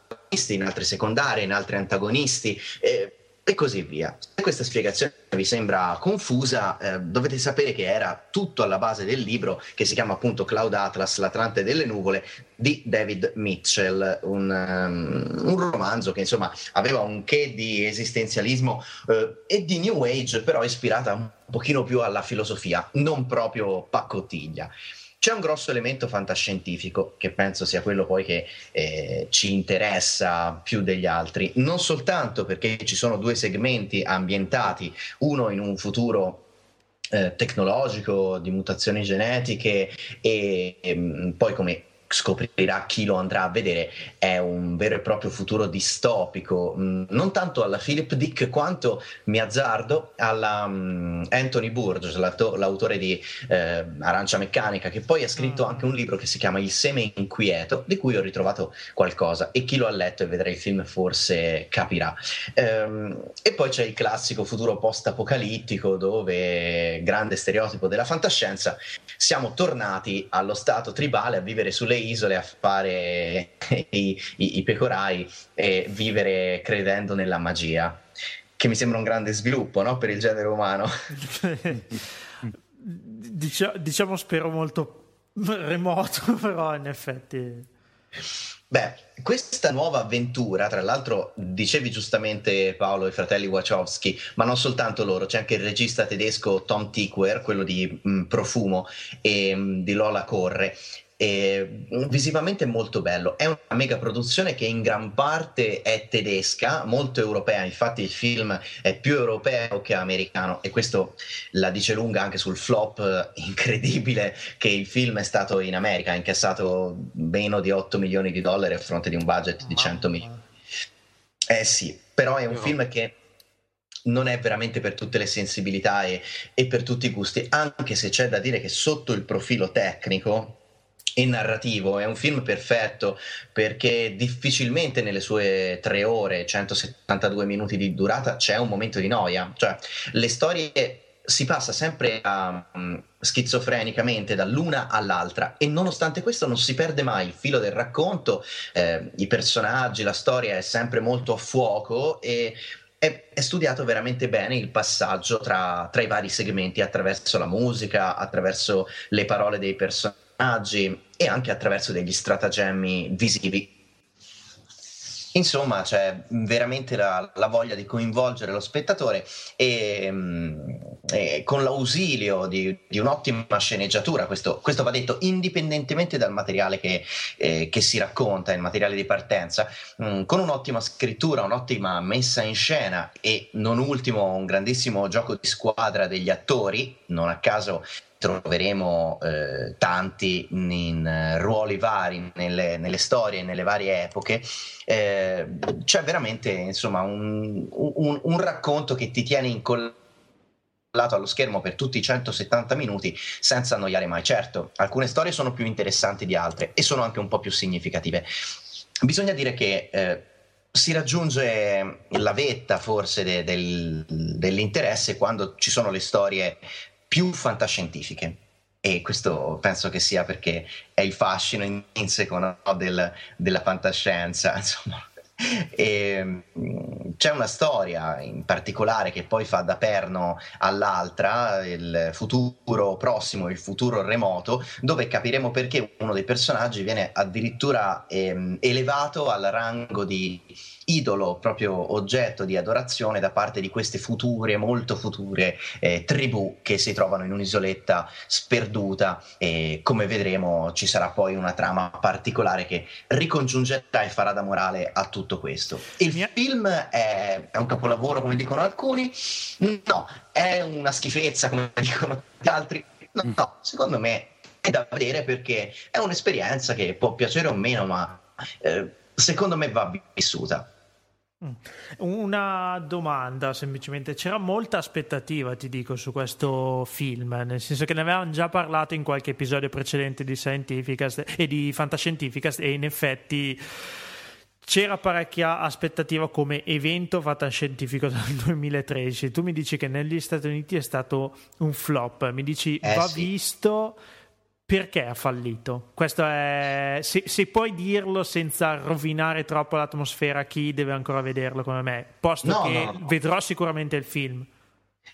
in altre secondarie, in altri antagonisti. Eh, e così via. Se questa spiegazione vi sembra confusa, eh, dovete sapere che era tutto alla base del libro che si chiama appunto Cloud Atlas, l'Atlante delle nuvole di David Mitchell, un, um, un romanzo che insomma aveva un che di esistenzialismo eh, e di New Age, però ispirata un pochino più alla filosofia, non proprio pacottiglia. C'è un grosso elemento fantascientifico che penso sia quello poi che eh, ci interessa più degli altri, non soltanto perché ci sono due segmenti ambientati, uno in un futuro eh, tecnologico di mutazioni genetiche e, e mm, poi come scoprirà chi lo andrà a vedere, è un vero e proprio futuro distopico, mm, non tanto alla Philip Dick quanto, mi azzardo, alla um, Anthony Burgess, l'autore di eh, Arancia Meccanica, che poi ha scritto anche un libro che si chiama Il seme inquieto, di cui ho ritrovato qualcosa e chi lo ha letto e vedrà il film forse capirà. Ehm, e poi c'è il classico futuro post-apocalittico dove, grande stereotipo della fantascienza, siamo tornati allo stato tribale a vivere sulle isole a fare [laughs] i, i, i pecorai e vivere credendo nella magia, che mi sembra un grande sviluppo no? per il genere umano. [laughs] Dicia, diciamo spero molto remoto, [laughs] però in effetti... Beh, questa nuova avventura, tra l'altro, dicevi giustamente Paolo i fratelli Wachowski, ma non soltanto loro, c'è anche il regista tedesco Tom Tickwer, quello di mh, Profumo e mh, di Lola Corre, e visivamente è molto bello. È una mega produzione che in gran parte è tedesca, molto europea. Infatti, il film è più europeo che americano, e questo la dice lunga anche sul flop incredibile che il film è stato in America. Ha incassato meno di 8 milioni di dollari a fronte di un budget di 100 milioni. Eh sì, però è un film che non è veramente per tutte le sensibilità e, e per tutti i gusti, anche se c'è da dire che sotto il profilo tecnico e narrativo, è un film perfetto perché difficilmente nelle sue tre ore, 172 minuti di durata c'è un momento di noia, cioè le storie si passa sempre um, schizofrenicamente dall'una all'altra e nonostante questo non si perde mai il filo del racconto, eh, i personaggi, la storia è sempre molto a fuoco e è, è studiato veramente bene il passaggio tra, tra i vari segmenti attraverso la musica, attraverso le parole dei personaggi personaggi e anche attraverso degli stratagemmi visivi. Insomma, c'è veramente la, la voglia di coinvolgere lo spettatore e, mm, e con l'ausilio di, di, un'ottima sceneggiatura, questo, questo, va detto indipendentemente dal materiale che, eh, che si racconta, il materiale di partenza, mh, mm, con un'ottima scrittura, un'ottima messa in scena e non ultimo un grandissimo gioco di squadra degli attori, non a caso troveremo eh, tanti in ruoli vari nelle, nelle, storie, nelle varie epoche. Eh, c'è veramente insomma un, un, un, racconto che ti tiene incollato allo schermo per tutti i 170 minuti senza annoiare mai. Certo, alcune storie sono più interessanti di altre e sono anche un po' più significative. Bisogna dire che eh, si raggiunge la vetta forse de, del, dell'interesse quando ci sono le storie più fantascientifiche. E questo penso che sia perché è il fascino intrinseco no, del, della fantascienza, [laughs] insomma. E, mm, c'è una storia in particolare che poi fa da perno all'altra, il futuro prossimo, il futuro remoto, dove capiremo perché uno dei personaggi viene addirittura ehm, elevato al rango di idolo, proprio oggetto di adorazione da parte di queste future, molto future eh, tribù che si trovano in un'isoletta sperduta e come vedremo ci sarà poi una trama particolare che ricongiungerà e farà da morale a tutto questo. Il Mia... film è, è un capolavoro come dicono alcuni? No, è una schifezza come [laughs] dicono gli altri? No, mm. no, secondo me è da vedere perché è un'esperienza che può piacere o meno, ma eh, secondo me va vissuta. Mm. Una domanda semplicemente, c'era molta aspettativa ti dico su questo film, nel senso che ne avevamo già parlato in qualche episodio precedente di Scientificast e di Fantascientificast e in effetti c'era parecchia aspettativa come evento fantascientifico dal [laughs] 2013. Tu mi dici che negli Stati Uniti è stato un flop, mi dici eh, va sì. visto perché ha fallito? Questo è. Se, se, puoi dirlo senza rovinare troppo l'atmosfera, chi deve ancora vederlo come me, posto no, che no, no. vedrò sicuramente il film.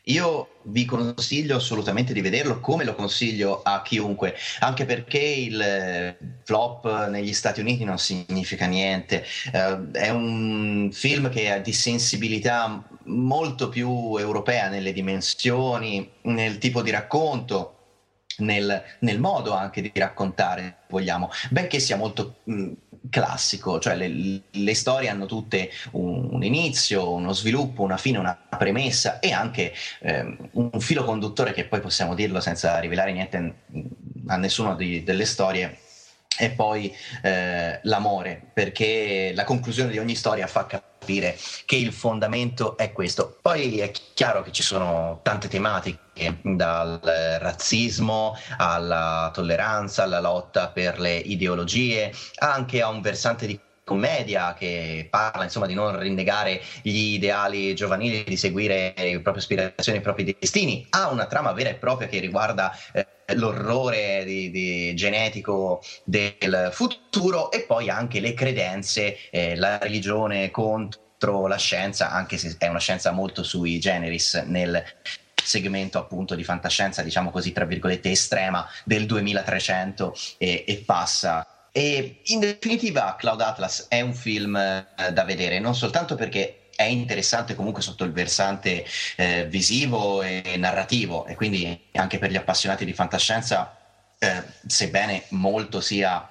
Io vi consiglio assolutamente di vederlo, come lo consiglio a chiunque, anche perché il flop negli Stati Uniti non significa niente. Uh, è un film che ha di sensibilità molto più europea nelle dimensioni, nel tipo di racconto nel, nel, modo anche di raccontare, vogliamo, benché sia molto mh, classico, cioè le, le, storie hanno tutte un, un, inizio, uno sviluppo, una fine, una premessa e anche eh, un filo conduttore che poi possiamo dirlo senza rivelare niente a nessuno di, delle storie e poi eh, l'amore, perché la conclusione di ogni storia fa capire che il fondamento è questo. Poi è chiaro che ci sono tante tematiche, dal razzismo alla tolleranza, alla lotta per le ideologie, anche a un versante di commedia che parla insomma di non rinnegare gli ideali giovanili, di seguire le proprie aspirazioni, i propri destini, ha una trama vera e propria che riguarda eh, l'orrore di, di genetico del futuro e poi anche le credenze, eh, la religione contro la scienza, anche se è una scienza molto sui generis nel segmento appunto di fantascienza, diciamo così, tra virgolette, estrema del 2300 e, e passa e in definitiva, Cloud Atlas è un film eh, da vedere, non soltanto perché è interessante comunque sotto il versante eh, visivo e narrativo, e quindi anche per gli appassionati di fantascienza, eh, sebbene molto sia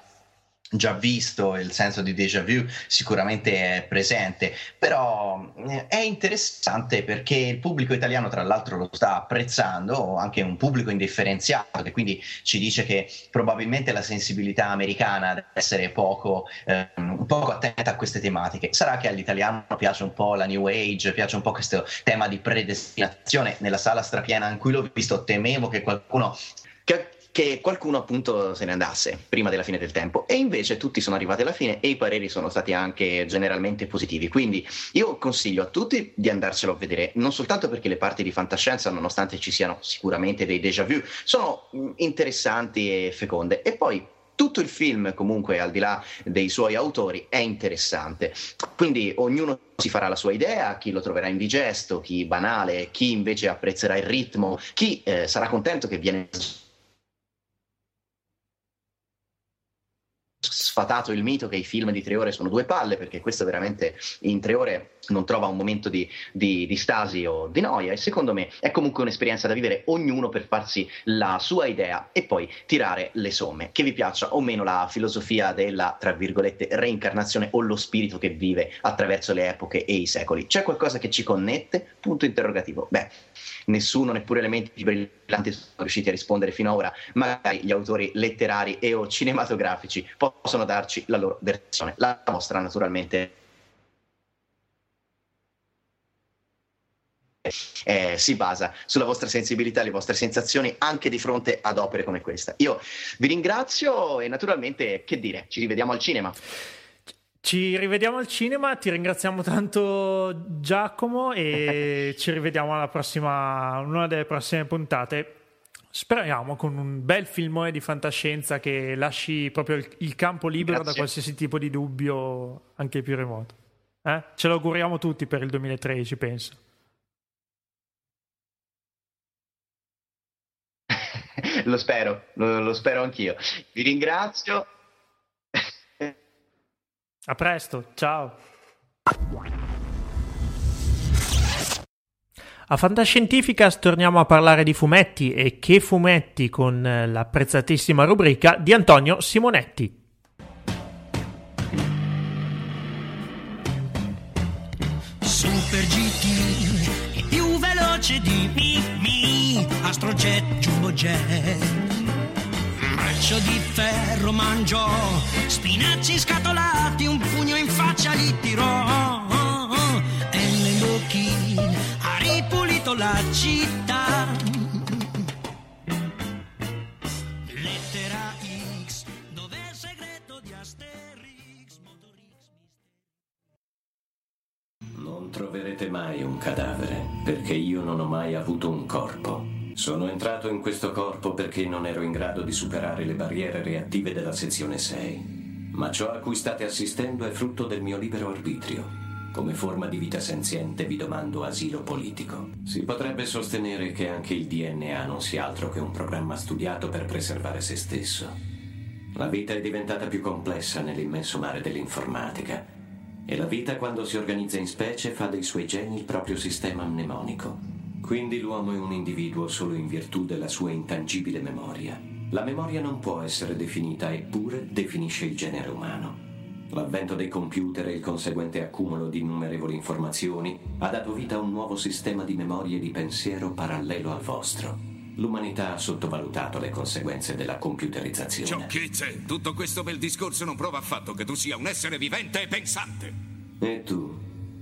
già visto, il senso di déjà vu sicuramente è presente, però eh, è interessante perché il pubblico italiano tra l'altro lo sta apprezzando, anche un pubblico indifferenziato che quindi ci dice che probabilmente la sensibilità americana deve essere poco, eh, poco attenta a queste tematiche. Sarà che all'italiano piace un po' la New Age, piace un po' questo tema di predestinazione. Nella sala strapiena in cui l'ho visto temevo che qualcuno che che qualcuno appunto se ne andasse prima della fine del tempo. E invece tutti sono arrivati alla fine e i pareri sono stati anche generalmente positivi. Quindi io consiglio a tutti di andarcelo a vedere non soltanto perché le parti di fantascienza nonostante ci siano sicuramente dei déjà vu sono mm, interessanti e feconde. E poi tutto il film comunque al di là dei suoi autori è interessante. Quindi ognuno si farà la sua idea chi lo troverà indigesto chi banale chi invece apprezzerà il ritmo chi eh, sarà contento che viene sfatato il mito che i film di tre ore sono due palle, perché questo veramente in tre ore non trova un momento di, di, di, stasi o di noia e secondo me è comunque un'esperienza da vivere ognuno per farsi la sua idea e poi tirare le somme. Che vi piaccia o meno la filosofia della, tra virgolette, reincarnazione o lo spirito che vive attraverso le epoche e i secoli. C'è qualcosa che ci connette? Punto interrogativo. Beh, nessuno, neppure elementi brillanti sono riusciti a rispondere fino ad ora, magari gli autori letterari e o cinematografici possono darci la loro versione. La vostra naturalmente eh, si basa sulla vostra sensibilità, le vostre sensazioni anche di fronte ad opere come questa. Io vi ringrazio e naturalmente, che dire, ci rivediamo al cinema. Ci rivediamo al cinema, ti ringraziamo tanto Giacomo e [laughs] ci rivediamo alla prossima, una delle prossime puntate. Speriamo con un bel filmone di fantascienza che lasci proprio il, il campo libero Grazie. da qualsiasi tipo di dubbio, anche più remoto. Eh? Ce lo auguriamo tutti per il 2013, penso. [laughs] lo spero, lo, lo spero anch'io. Vi ringrazio. A presto, ciao. A Fantascientificast torniamo a parlare di fumetti e che fumetti con l'apprezzatissima rubrica di Antonio Simonetti. Super GT, il più veloce di Mimi, Astrojet, Jumbo Jet braccio di ferro mangiò, spinaci scatolati, un pugno in faccia gli tirò. E ha ripulito la città. Lettera X, dove è il segreto di Asterix, Motorix, Non troverete mai un cadavere, perché io non ho mai avuto un corpo Sono entrato in questo corpo perché non ero in grado di superare le barriere reattive della sezione 6. Ma ciò a cui state assistendo è frutto del mio libero arbitrio. Come forma di vita senziente vi domando asilo politico. Si potrebbe sostenere che anche il DNA non sia altro che un programma studiato per preservare se stesso. La vita è diventata più complessa nell'immenso mare dell'informatica e la vita quando si organizza in specie fa dei suoi geni il proprio sistema mnemonico. Quindi l'uomo è un individuo solo in virtù della sua intangibile memoria. La memoria non può essere definita, eppure definisce il genere umano. L'avvento dei computer e il conseguente accumulo di innumerevoli informazioni ha dato vita a un nuovo sistema di memoria e di pensiero parallelo al vostro. L'umanità ha sottovalutato le conseguenze della computerizzazione. Sciocchezze! Tutto questo bel discorso non prova affatto che tu sia un essere vivente e pensante. E tu?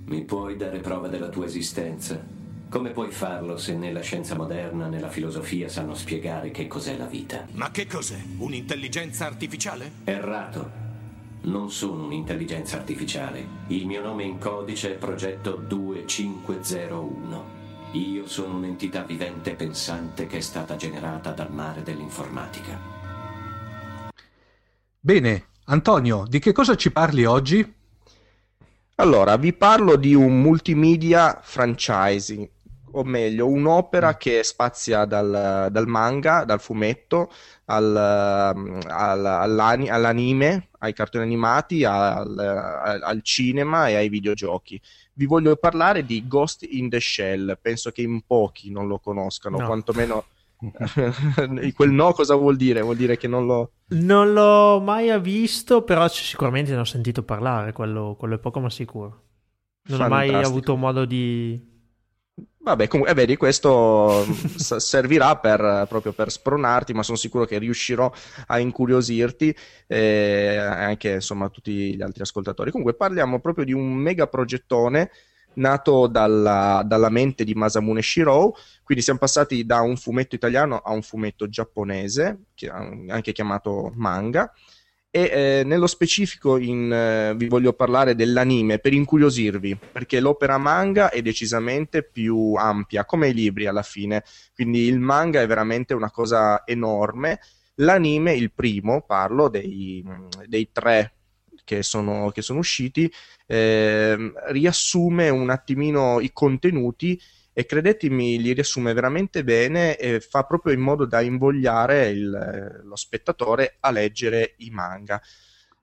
Mi puoi dare prova della tua esistenza? Come puoi farlo se né la scienza moderna né la filosofia sanno spiegare che cos'è la vita? Ma che cos'è? Un'intelligenza artificiale? Errato. Non sono un'intelligenza artificiale. Il mio nome in codice è Progetto 2501. Io sono un'entità vivente e pensante che è stata generata dal mare dell'informatica. Bene, Antonio, di che cosa ci parli oggi? Allora, vi parlo di un multimedia franchising, o meglio, un'opera mm. che spazia dal, dal manga, dal fumetto, al, al, all'anime, ai cartoni animati, al, al, cinema e ai videogiochi. Vi voglio parlare di Ghost in the Shell, penso che in pochi non lo conoscano, no. quantomeno... [laughs] [laughs] quel no cosa vuol dire? Vuol dire che non lo... Non l'ho mai visto, però sicuramente ne ho sentito parlare, quello, quello è poco ma sicuro. Non Fantastico. ho mai avuto modo di, Vabbè, comunque, eh, vedi, questo servirà per, proprio per spronarti, ma sono sicuro che riuscirò a incuriosirti e anche insomma tutti gli altri ascoltatori. Comunque parliamo proprio di un mega progettone nato dalla, dalla mente di Masamune Shirou, quindi siamo passati da un fumetto italiano a un fumetto giapponese, anche chiamato manga, e eh, nello specifico in, eh, vi voglio parlare dell'anime per incuriosirvi, perché l'opera manga è decisamente più ampia, come i libri alla fine, quindi il manga è veramente una cosa enorme. L'anime, il primo, parlo dei, dei tre che sono, che sono usciti, eh, riassume un attimino i contenuti e credetemi li riassume veramente bene e fa proprio in modo da invogliare il, lo spettatore a leggere i manga.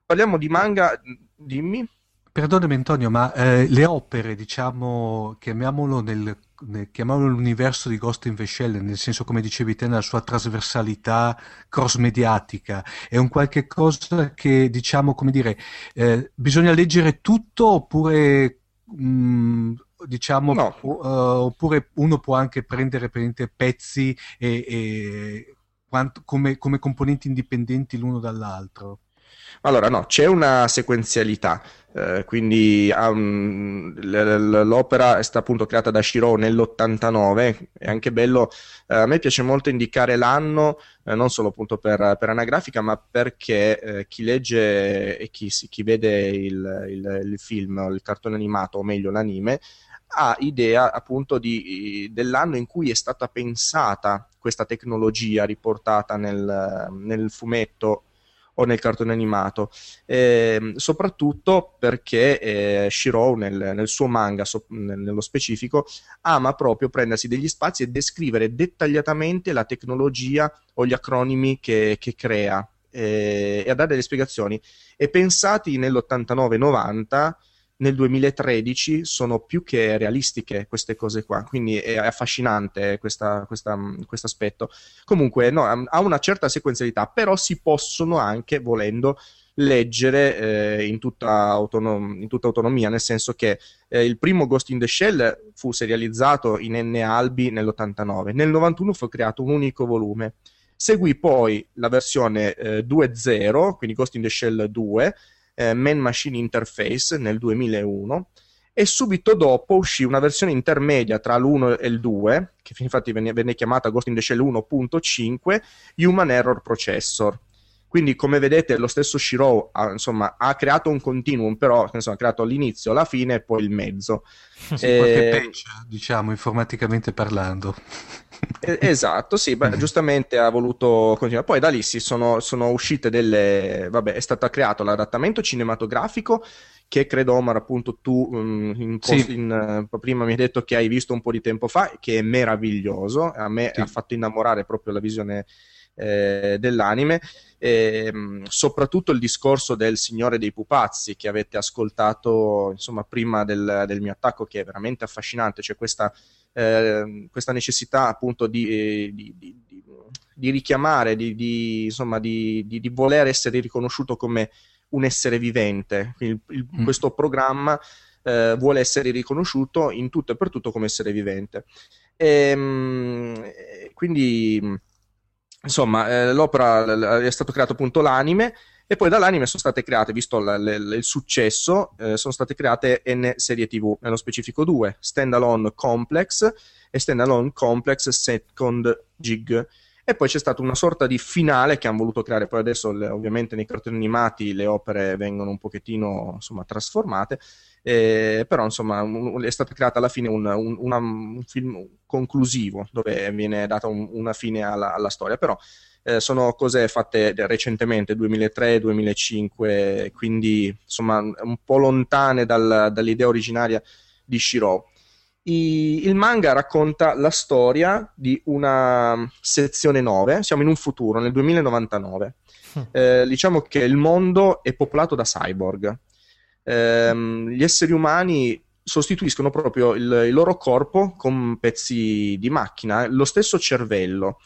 Parliamo di manga, dimmi. Perdonami Antonio, ma eh, le opere, diciamo, chiamiamolo nel, chiamiamolo l'universo di Ghost in the Shell, nel senso come dicevi te, nella sua trasversalità cross-mediatica, è un qualche cosa che, diciamo, come dire, eh, bisogna leggere tutto oppure mh, mm, diciamo, no. uh, oppure uno può anche prendere pezzi e, e quanto, come, come componenti indipendenti l'uno dall'altro. Allora, no, c'è una sequenzialità, eh, quindi um, l'opera è stata appunto creata da Shiro nell'89, è anche bello, eh, a me piace molto indicare l'anno, eh, non solo appunto per, per anagrafica, ma perché eh, chi legge e chi, chi vede il, il, il film, il cartone animato, o meglio l'anime, ha idea appunto di, dell'anno in cui è stata pensata questa tecnologia riportata nel, nel fumetto o nel cartone animato, eh, soprattutto perché eh, Shirou nel, nel, suo manga, so, nello specifico, ama proprio prendersi degli spazi e descrivere dettagliatamente la tecnologia o gli acronimi che, che crea eh, e a dare delle spiegazioni. E pensati nell'89-90 nel 2013 sono più che realistiche queste cose qua, quindi è affascinante questo aspetto. Comunque no, ha una certa sequenzialità, però si possono anche, volendo, leggere eh, in, tutta autonom- in, tutta autonomia, nel senso che eh, il primo Ghost in the Shell fu serializzato in N albi nell'89, nel 91 fu creato un unico volume. Seguì poi la versione eh, 2.0, quindi Ghost in the Shell 2, eh, Man Machine Interface nel 2001 e subito dopo uscì una versione intermedia tra l'1 e il 2, che infatti venne, venne chiamata Ghost in the Shell 1.5, Human Error Processor. Quindi, come vedete, lo stesso Shiro ha, insomma, ha creato un continuum, però insomma, ha creato l'inizio, la fine e poi il mezzo. Sì, e... qualche patch, diciamo, informaticamente parlando. [laughs] esatto, sì, beh, giustamente ha voluto continuare. Poi da lì si sono, sono uscite delle... Vabbè, è stato creato l'adattamento cinematografico che credo Omar appunto tu um, in sì. in, uh, prima mi hai detto che hai visto un po' di tempo fa, che è meraviglioso, a me sì. ha fatto innamorare proprio la visione eh, dell'anime, e, um, soprattutto il discorso del Signore dei Pupazzi che avete ascoltato insomma prima del, del mio attacco che è veramente affascinante, cioè questa, eh, questa necessità appunto di, di, di, di richiamare, di, insomma, di, voler essere riconosciuto come un essere vivente. Il, il, mm. Questo programma eh, vuole essere riconosciuto in tutto e per tutto come essere vivente. E, ehm, quindi, insomma, eh, l'opera è stato creato appunto l'anime. E poi dall'anime sono state create, visto l- l- il successo, eh, sono state create N serie TV, nello specifico due, Standalone Complex e Standalone Complex Second Jig e poi c'è stata una sorta di finale che hanno voluto creare, poi adesso ovviamente nei cartoni animati le opere vengono un pochettino insomma, trasformate, eh, però insomma un, è stata creata alla fine un, un, una, un film conclusivo dove viene data una fine alla, alla storia, però eh, sono cose fatte recentemente, 2003-2005, quindi insomma un po' lontane dal, dall'idea originaria di Shiro. I, il manga racconta la storia di una sezione 9, siamo in un futuro, nel 2099. Hm. Eh, diciamo che il mondo è popolato da cyborg. Eh, gli esseri umani sostituiscono proprio il, il, loro corpo con pezzi di macchina, lo stesso cervello.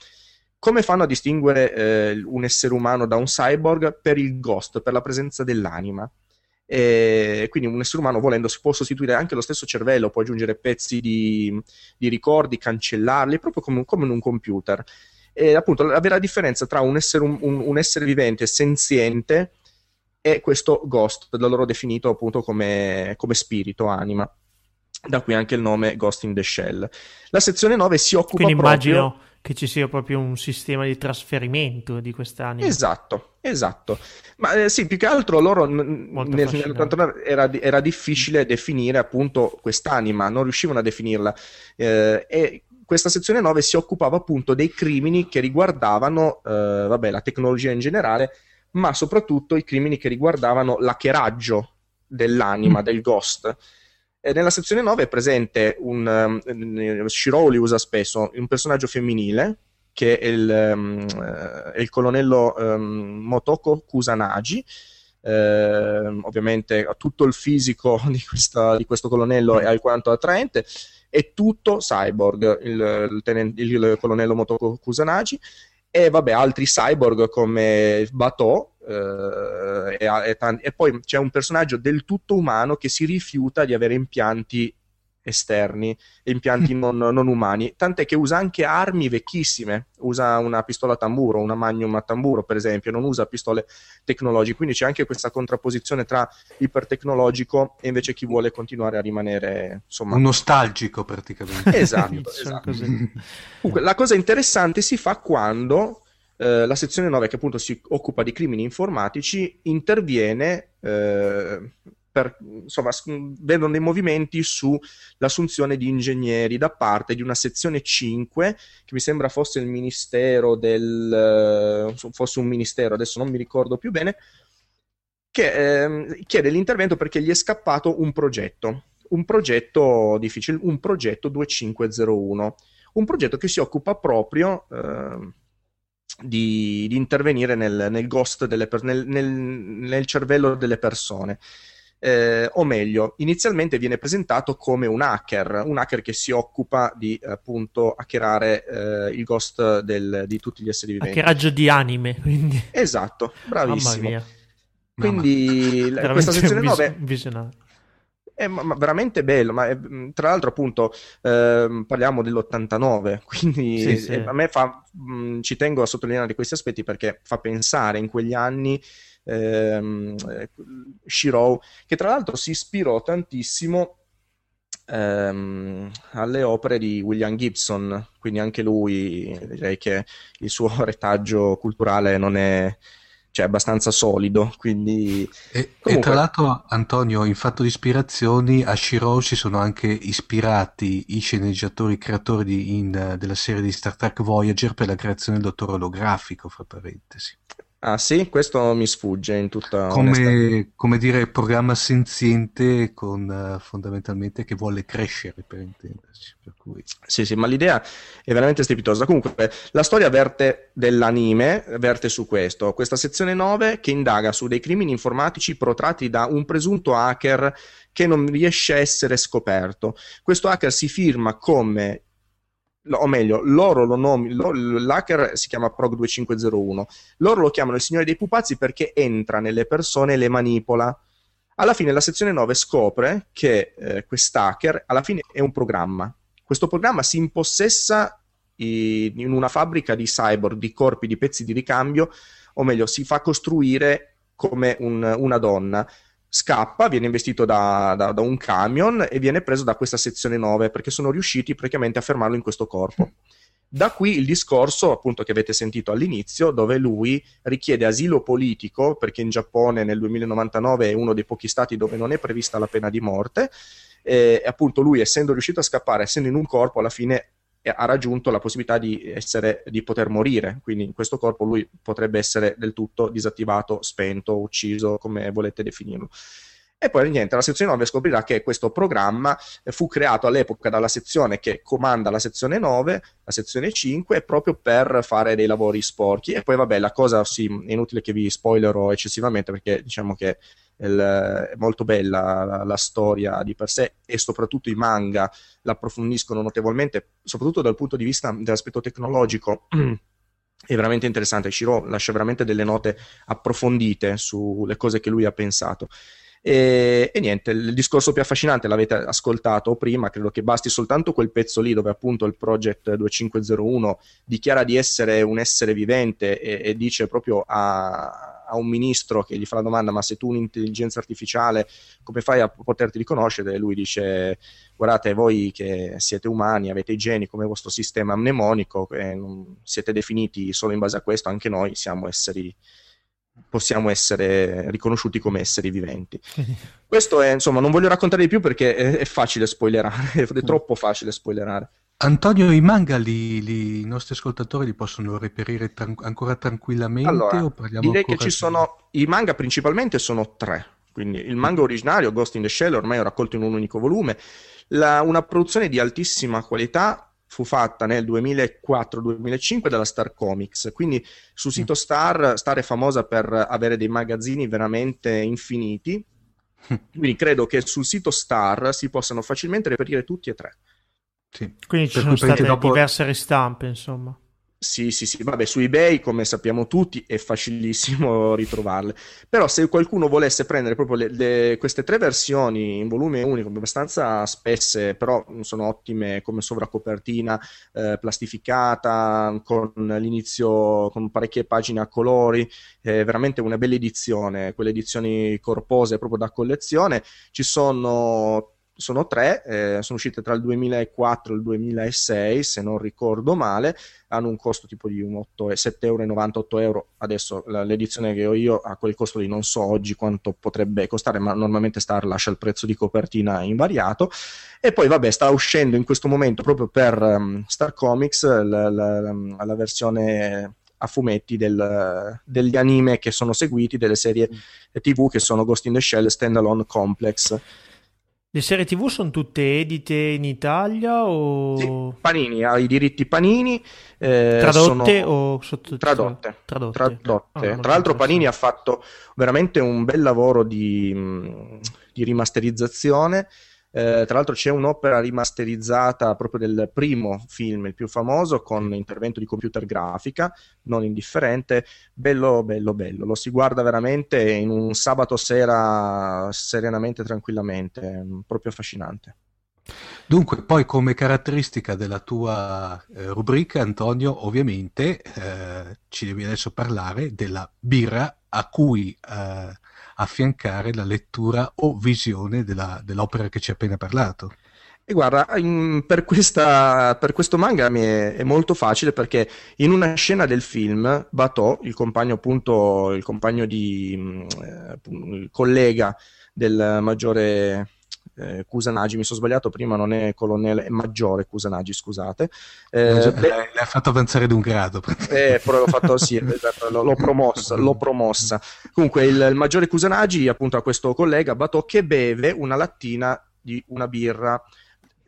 Come fanno a distinguere eh, un essere umano da un cyborg? Per il ghost, per la presenza dell'anima. E quindi un essere umano volendo si può sostituire anche lo stesso cervello, può aggiungere pezzi di, di ricordi, cancellarli, proprio come, come, in un computer. E appunto la vera differenza tra un essere, un, un essere vivente senziente e questo ghost, da loro definito appunto come, come spirito, anima. Da qui anche il nome Ghost in the Shell. La sezione 9 si occupa Quindi proprio... che ci sia proprio un sistema di trasferimento di quest'anima. Esatto, esatto. Ma eh, sì, più che altro loro n- nel, nell'89 era, era, difficile definire appunto quest'anima, non riuscivano a definirla. Eh, e questa sezione 9 si occupava appunto dei crimini che riguardavano, eh, vabbè, la tecnologia in generale, ma soprattutto i crimini che riguardavano l'hackeraggio dell'anima, mm. del ghost eh, nella sezione 9 è presente un um, Shiro li usa spesso, un personaggio femminile che è il, um, è il colonnello um, Motoko Kusanagi. Eh, ovviamente tutto il fisico [laughs] di, questa, di, questo colonnello è alquanto attraente è tutto cyborg il, il, tenen- il colonnello Motoko Kusanagi e vabbè altri cyborg come Bato Uh, e, e, t- e, poi c'è un personaggio del tutto umano che si rifiuta di avere impianti esterni, impianti non, non, umani, tant'è che usa anche armi vecchissime, usa una pistola a tamburo, una magnum a tamburo per esempio, non usa pistole tecnologiche, quindi c'è anche questa contrapposizione tra ipertecnologico e invece chi vuole continuare a rimanere insomma... Un nostalgico praticamente. Esatto, esatto. Comunque, la cosa interessante si fa quando eh, la sezione 9, che appunto si occupa di crimini informatici, interviene eh, per, insomma, vedono dei movimenti sull'assunzione di ingegneri da parte di una sezione 5, che mi sembra fosse il ministero del... Eh, fosse un ministero, adesso non mi ricordo più bene, che eh, chiede l'intervento perché gli è scappato un progetto, un progetto difficile, un progetto 2501, un progetto che si occupa proprio... Eh, di, di intervenire nel, nel ghost delle nel, nel, nel, cervello delle persone. Eh, o meglio, inizialmente viene presentato come un hacker, un hacker che si occupa di appunto hackerare eh, il ghost del, di tutti gli esseri viventi. Hackeraggio di anime, quindi. Esatto, bravissimo. Mamma mia. Quindi Mamma. questa sezione 9 visionario. È ma, ma veramente bello, ma è, tra l'altro appunto eh, parliamo dell'89, [laughs] quindi sì, sì. a me fa, mh, ci tengo a sottolineare questi aspetti perché fa pensare in quegli anni ehm, Shiro, che tra l'altro si ispirò tantissimo ehm, alle opere di William Gibson, quindi anche lui direi che il suo [laughs] retaggio culturale non è cioè abbastanza solido. Quindi, e, comunque... e, tra l'altro, Antonio, in fatto di ispirazioni, a Shiro si sono anche ispirati i sceneggiatori, i creatori di, in, della serie di Star Trek Voyager per la creazione del dottore olografico, fra parentesi. Ah sì, questo mi sfugge in tutta come, come dire programma senziente con uh, fondamentalmente che vuole crescere per intenderci. Per cui... Sì, sì, ma l'idea è veramente strepitosa. Comunque, la storia verte dell'anime, verte su questo. Questa sezione 9 che indaga su dei crimini informatici protratti da un presunto hacker che non riesce a essere scoperto. Questo hacker si firma come o meglio, loro lo nomi, lo, l'hacker si chiama Prog2501, loro lo chiamano il signore dei pupazzi perché entra nelle persone e le manipola. Alla fine la sezione 9 scopre che eh, quest'hacker alla fine è un programma. Questo programma si impossessa i, in una fabbrica di cyborg, di corpi, di pezzi di ricambio, o meglio, si fa costruire come un, una donna scappa, viene investito da, da, da, un camion e viene preso da questa sezione 9 perché sono riusciti praticamente a fermarlo in questo corpo. Da qui il discorso, appunto, che avete sentito all'inizio, dove lui richiede asilo politico, perché in Giappone nel 2099 è uno dei pochi stati dove non è prevista la pena di morte, e appunto lui, essendo riuscito a scappare, essendo in un corpo, alla fine ha raggiunto la possibilità di, essere, di poter morire, quindi in questo corpo lui potrebbe essere del tutto disattivato, spento, ucciso, come volete definirlo. E poi niente, la sezione 9 scoprirà che questo programma fu creato all'epoca dalla sezione che comanda la sezione 9, la sezione 5, proprio per fare dei lavori sporchi. E poi vabbè, la cosa sì, è inutile che vi spoilerò eccessivamente perché diciamo che il, è molto bella la, la, storia di per sé e soprattutto i manga l'approfondiscono notevolmente, soprattutto dal punto di vista dell'aspetto tecnologico. [clears throat] è veramente interessante. Shiro lascia veramente delle note approfondite sulle cose che lui ha pensato. E, e, niente, il discorso più affascinante l'avete ascoltato prima, credo che basti soltanto quel pezzo lì dove appunto il Project 2501 dichiara di essere un essere vivente e, e dice proprio a, a un ministro che gli fa la domanda ma se tu un'intelligenza artificiale come fai a poterti riconoscere? E lui dice guardate voi che siete umani, avete i geni come vostro sistema mnemonico, eh, siete definiti solo in base a questo, anche noi siamo esseri possiamo essere riconosciuti come esseri viventi. Questo è, insomma, non voglio raccontare di più perché è, è facile spoilerare, [laughs] è troppo facile spoilerare. Antonio, i manga li, li, i nostri ascoltatori li possono reperire tran- ancora tranquillamente? Allora, o direi che ci di... sono i manga principalmente sono tre. Quindi il manga originario, Ghost in the Shell, ormai è raccolto in un unico volume. La, una produzione di altissima qualità fu fatta nel 2004-2005 dalla Star Comics. Quindi sul sito mm. Star, Star è famosa per avere dei magazzini veramente infiniti. [laughs] Quindi credo che sul sito Star si possano facilmente reperire tutti e tre. Sì. Quindi ci per sono state dopo... diverse ristampe, insomma. Sì, sì, sì, vabbè, su eBay, come sappiamo tutti, è facilissimo [laughs] ritrovarle. Però se qualcuno volesse prendere proprio le, le, queste tre versioni in volume unico, abbastanza spesse, però sono ottime come sovracopertina, eh, plastificata, con l'inizio, con parecchie pagine a colori, è veramente una bella edizione, quelle edizioni corpose proprio da collezione. Ci sono sono tre, eh, sono uscite tra il 2004 e il 2006, se non ricordo male, hanno un costo tipo di 7,90 euro, 8 euro. Adesso l'edizione che ho io ha quel costo lì, non so oggi quanto potrebbe costare, ma normalmente Star lascia il prezzo di copertina invariato. E poi, vabbè, sta uscendo in questo momento proprio per um, Star Comics la, la, la, la versione a fumetti del, degli anime che sono seguiti, delle serie mm. TV che sono Ghost in the Shell Standalone Complex le serie TV sono tutte edite in Italia o... Sì, Panini, ha i diritti Panini. Eh, tradotte o sottotitolate? Tradotte. Tradotte. tradotte. Ah, Tra l'altro Panini ha fatto veramente un bel lavoro di, di rimasterizzazione eh, tra l'altro c'è un'opera rimasterizzata proprio del primo film, il più famoso, con intervento di computer grafica, non indifferente, bello, bello, bello. Lo si guarda veramente in un sabato sera serenamente, tranquillamente, proprio affascinante. Dunque, poi come caratteristica della tua eh, rubrica, Antonio, ovviamente eh, ci devi adesso parlare della birra a cui eh, affiancare la lettura o visione della, dell'opera che ci hai appena parlato. E guarda, per, questa, per, questo manga mi è, è, molto facile perché in una scena del film Bato, il compagno appunto, il compagno di, eh, il collega del maggiore eh, Kusanagi, mi sono sbagliato prima, non è colonnello, è maggiore Kusanagi, scusate. Eh, beh, le ha fatto avanzare di un grado. Eh, però l'ho fatto, sì, esatto, l'ho, promossa, l'ho promossa. Comunque il, il maggiore Kusanagi appunto ha questo collega Bato che beve una lattina di una birra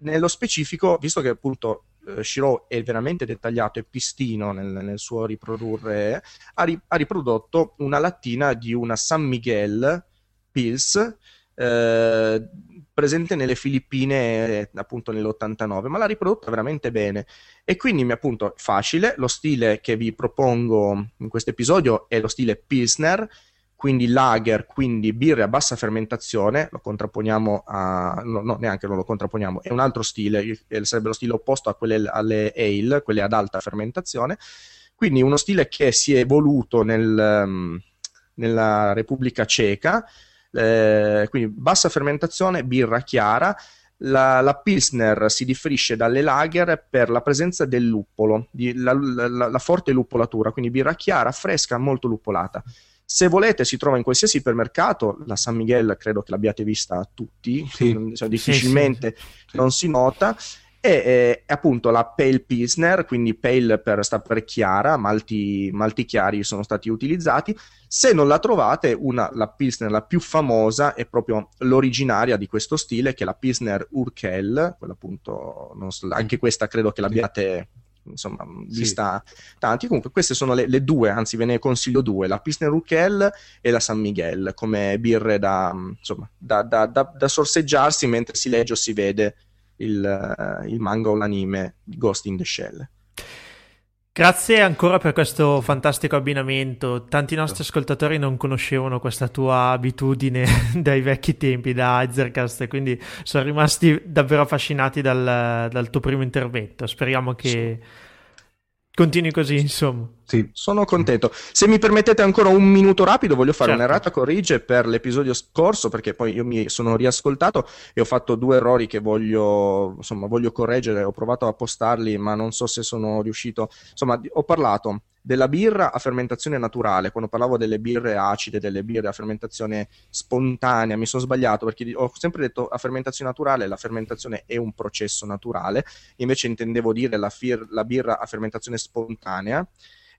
nello specifico, visto che appunto eh, Shiro è veramente dettagliato e pistino nel, nel suo riprodurre, ha, ri- ha, riprodotto una lattina di una San Miguel Pils eh, presente nelle Filippine eh, appunto nell'89, ma l'ha riprodotta veramente bene. E quindi appunto facile, lo stile che vi propongo in questo episodio è lo stile Pilsner, quindi lager, quindi birre a bassa fermentazione, lo contrapponiamo a... no, no neanche non lo contrapponiamo, è un altro stile, sarebbe lo stile opposto a quelle alle ale, quelle ad alta fermentazione, quindi uno stile che si è evoluto nel, um, nella Repubblica Ceca, eh, quindi bassa fermentazione, birra chiara, la, la, Pilsner si differisce dalle lager per la presenza del luppolo, di, la, la, la, forte luppolatura, quindi birra chiara, fresca, molto luppolata. Se volete, si trova in qualsiasi ipermercato. La San Miguel credo che l'abbiate vista tutti, sì. cioè, difficilmente sì, sì, non si nota. E eh, appunto la Pale Pilsner, quindi Pale per, sta per chiara, malti, malti, chiari sono stati utilizzati. Se non la trovate, una, la Pilsner la più famosa è proprio l'originaria di questo stile, che è la Pilsner Urkel, quella appunto, so, anche questa credo che l'abbiate insomma, vista sì. tanti. Comunque, queste sono le, le, due, anzi, ve ne consiglio due: la Pilsner Urquell e la San Miguel, come birre da, insomma, da, da, da, da sorseggiarsi mentre si legge o si vede il, il manga o l'anime Ghost in the Shell. Grazie ancora per questo fantastico abbinamento. Tanti nostri ascoltatori non conoscevano questa tua abitudine [laughs] dai vecchi tempi, da Ezercast, quindi sono rimasti davvero affascinati dal, dal tuo primo intervento. Speriamo che continui così, insomma. Sì, sono contento. Se mi permettete ancora un minuto rapido, voglio fare certo. un'errata corrige per l'episodio scorso, perché poi io mi sono riascoltato e ho fatto due errori che voglio, insomma, voglio correggere. Ho provato a postarli, ma non so se sono riuscito. Insomma, ho parlato della birra a fermentazione naturale, quando parlavo delle birre acide, delle birre a fermentazione spontanea, mi sono sbagliato perché ho sempre detto a fermentazione naturale, la fermentazione è un processo naturale, invece intendevo dire la, fir- la birra a fermentazione spontanea.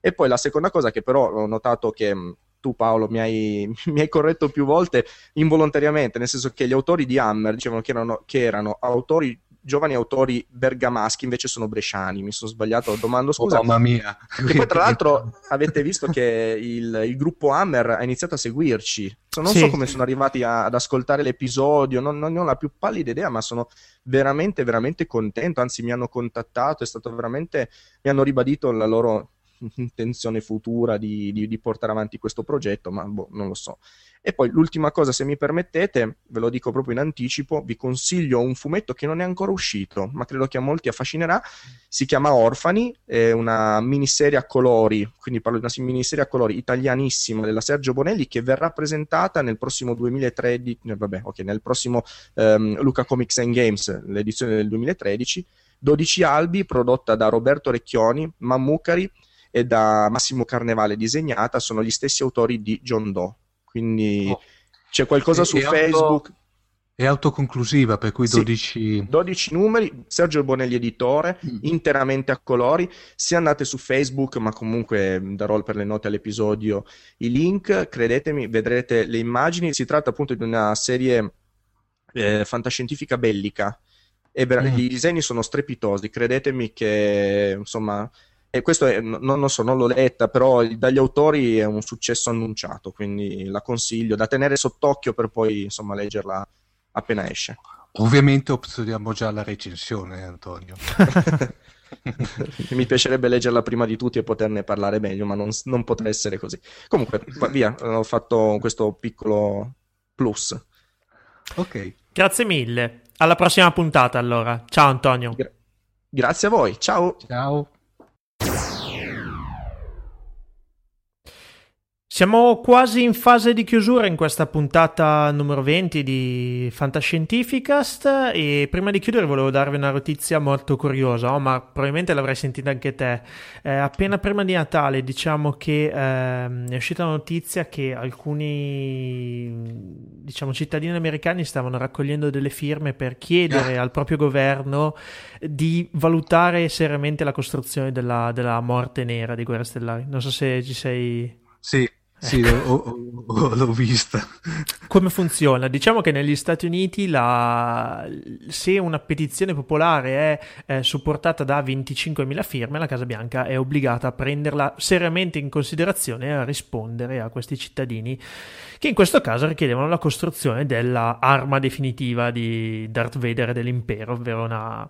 E poi la seconda cosa che però ho notato che tu Paolo mi hai, [laughs] mi hai, corretto più volte involontariamente, nel senso che gli autori di Hammer dicevano che erano, che erano autori giovani autori bergamaschi invece sono bresciani. Mi sono sbagliato, domando scusa. Oh, mamma mia. E poi, tra [laughs] l'altro, avete visto che il, il, gruppo Hammer ha iniziato a seguirci. Non sì. so come sono arrivati a, ad ascoltare l'episodio, non, non, ne ho la più pallida idea, ma sono veramente, veramente contento. Anzi, mi hanno contattato, è stato veramente. mi hanno ribadito la loro intenzione futura di, di, di portare avanti questo progetto, ma boh, non lo so. E poi l'ultima cosa, se mi permettete, ve lo dico proprio in anticipo, vi consiglio un fumetto che non è ancora uscito, ma credo che a molti affascinerà. Si chiama Orfani, è una miniserie a colori, quindi parlo di una miniserie a colori italianissima della Sergio Bonelli che verrà presentata nel prossimo 2013, eh, vabbè, ok, nel prossimo um, Luca Comics and Games, l'edizione del 2013. 12 albi prodotta da Roberto Recchioni, Mammucari e da Massimo Carnevale disegnata, sono gli stessi autori di John Doe quindi oh. c'è qualcosa e, su Facebook. Auto, è autoconclusiva, per cui 12... Sì, 12 numeri, Sergio Bonelli editore, mm. interamente a colori. Se andate su Facebook, ma comunque darò per le note all'episodio i link, credetemi, vedrete le immagini. Si tratta appunto di una serie eh, fantascientifica bellica. E ver- mm. I disegni sono strepitosi, credetemi che insomma e questo è, non, non, so, non l'ho letta, però dagli autori è un successo annunciato, quindi la consiglio da tenere sott'occhio per poi insomma leggerla appena esce. Ovviamente opzioniamo già la recensione, Antonio. [laughs] Mi piacerebbe leggerla prima di tutti e poterne parlare meglio, ma non, non potrà essere così. Comunque, via, ho fatto questo piccolo plus. Ok. Grazie mille. Alla prossima puntata allora. Ciao Antonio. Gra- grazie a voi. Ciao. Ciao. Siamo quasi in fase di chiusura in questa puntata numero 20 di Fantascientificast e prima di chiudere volevo darvi una notizia molto curiosa, oh, ma probabilmente l'avrai sentita anche te. Eh, appena prima di Natale diciamo che eh, è uscita la notizia che alcuni diciamo, cittadini americani stavano raccogliendo delle firme per chiedere ah. al proprio governo di valutare seriamente la costruzione della, della morte nera di Guerre Stellari. Non so se ci sei... Sì, sì, ecco. l'ho, l'ho, vista. Come funziona? Diciamo che negli Stati Uniti la... se una petizione popolare è, è supportata da 25.000 firme, la Casa Bianca è obbligata a prenderla seriamente in considerazione e a rispondere a questi cittadini che in questo caso richiedevano la costruzione dell'arma definitiva di Darth Vader e dell'impero, ovvero una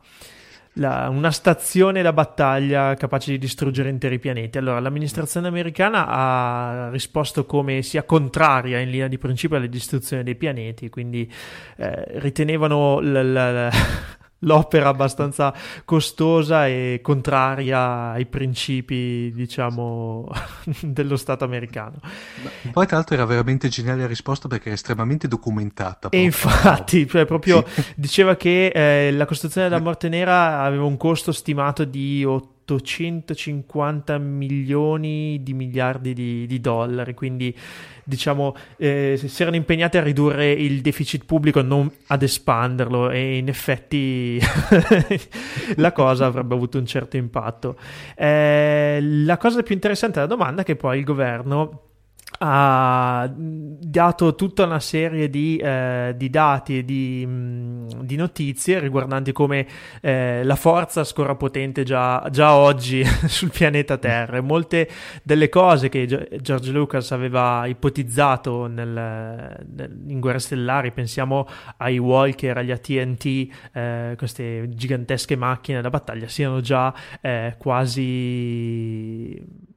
la, una stazione da battaglia capace di distruggere interi pianeti. Allora, l'amministrazione americana ha risposto come sia contraria in linea di principio alla distruzione dei pianeti, quindi eh, ritenevano l- l- l'opera abbastanza costosa e contraria ai principi, diciamo, [laughs] dello Stato americano. Poi, tra l'altro, era veramente geniale la risposta perché è estremamente documentata. E infatti, [laughs] cioè, proprio sì. diceva che eh, la costruzione della Morte Nera aveva un costo stimato di 8 850 milioni di miliardi di, di dollari, quindi diciamo eh, si erano impegnati a ridurre il deficit pubblico, non ad espanderlo e in effetti [laughs] la cosa avrebbe avuto un certo impatto. Eh, la cosa più interessante della domanda è che poi il governo ha dato tutta una serie di, eh, di dati e di, mm, di, notizie riguardanti come eh, la forza scorra potente già, già oggi [laughs] sul pianeta Terra. Molte delle cose che George Lucas aveva ipotizzato nel, nel, in Guerre Stellari, pensiamo ai Walker, agli ATT, eh, queste gigantesche macchine da battaglia, siano già eh, quasi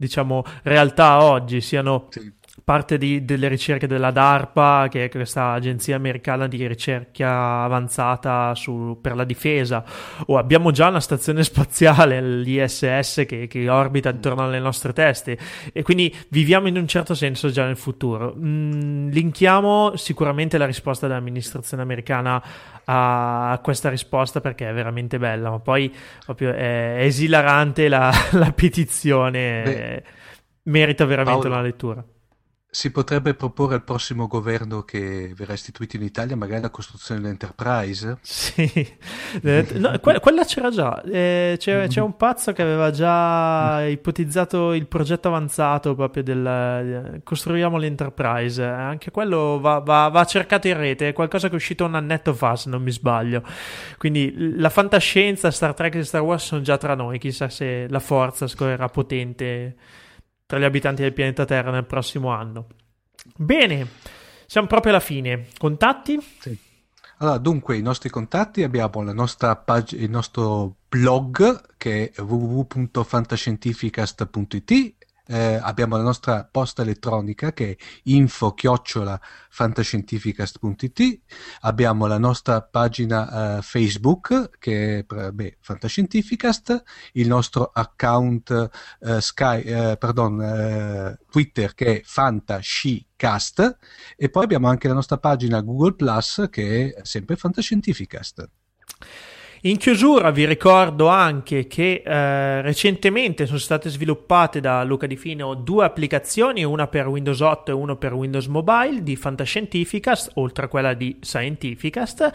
diciamo, realtà oggi, siano sì. Parte di, delle ricerche della DARPA, che è questa agenzia americana di ricerca avanzata su, per la difesa, o abbiamo già una stazione spaziale, l'ISS, che, che, orbita intorno alle nostre teste, e quindi viviamo in un certo senso già nel futuro. Mm, linkiamo sicuramente la risposta dell'amministrazione americana a questa risposta perché è veramente bella, ma poi proprio è esilarante la, [laughs] la petizione, Beh, merita veramente Paolo, una lettura. Si potrebbe proporre al prossimo governo che verrà istituito in Italia magari la costruzione dell'Enterprise? Sì, eh, no, que- [laughs] quella c'era già. Eh, c'è, c'è, un pazzo che aveva già ipotizzato il progetto avanzato proprio del eh, costruiamo l'Enterprise. Anche quello va, va, va, cercato in rete, è qualcosa che è uscito un annetto fa, se non mi sbaglio. Quindi la fantascienza, Star Trek e Star Wars sono già tra noi. Chissà se la forza scorrerà potente tra gli abitanti del pianeta Terra nel prossimo anno. Bene, siamo proprio alla fine. Contatti? Sì. Allora, dunque, i nostri contatti abbiamo la nostra pag- il nostro blog che è www.fantascientificast.it eh, abbiamo la nostra posta elettronica che è info fantascientificast.it abbiamo la nostra pagina uh, Facebook che è beh, Fantascientificast. Il nostro account uh, Sky, uh, pardon, Twitter che è Fantascicast. E poi abbiamo anche la nostra pagina Google Plus che è sempre Fantascientificast in chiusura vi ricordo anche che eh, recentemente sono state sviluppate da Luca Di Fino due applicazioni, una per Windows 8 e una per Windows Mobile di Fantascientificast, oltre a quella di Scientificast.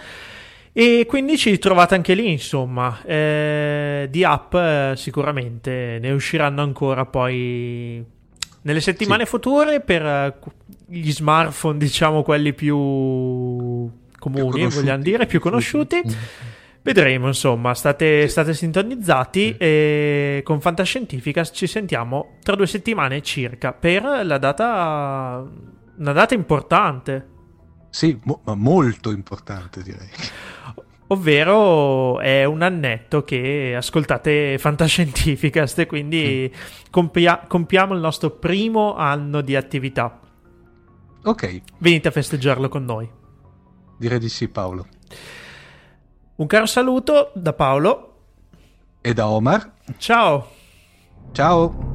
E quindi ci trovate anche lì, insomma, eh, di app eh, sicuramente ne usciranno ancora poi nelle settimane sì. future per eh, gli smartphone, diciamo quelli più comuni, più vogliamo dire, più conosciuti. Vedremo, insomma, state, state sintonizzati e con Fantascientifica ci sentiamo tra due settimane circa per la data, una data importante. Sì, mo- ma molto importante direi. Ovvero è un annetto che ascoltate Fantascientificast e quindi mm. compia- compiamo il nostro primo anno di attività. Ok. Venite a festeggiarlo con noi. Direi di sì, Paolo. Un caro saluto da Paolo e da Omar. Ciao. Ciao.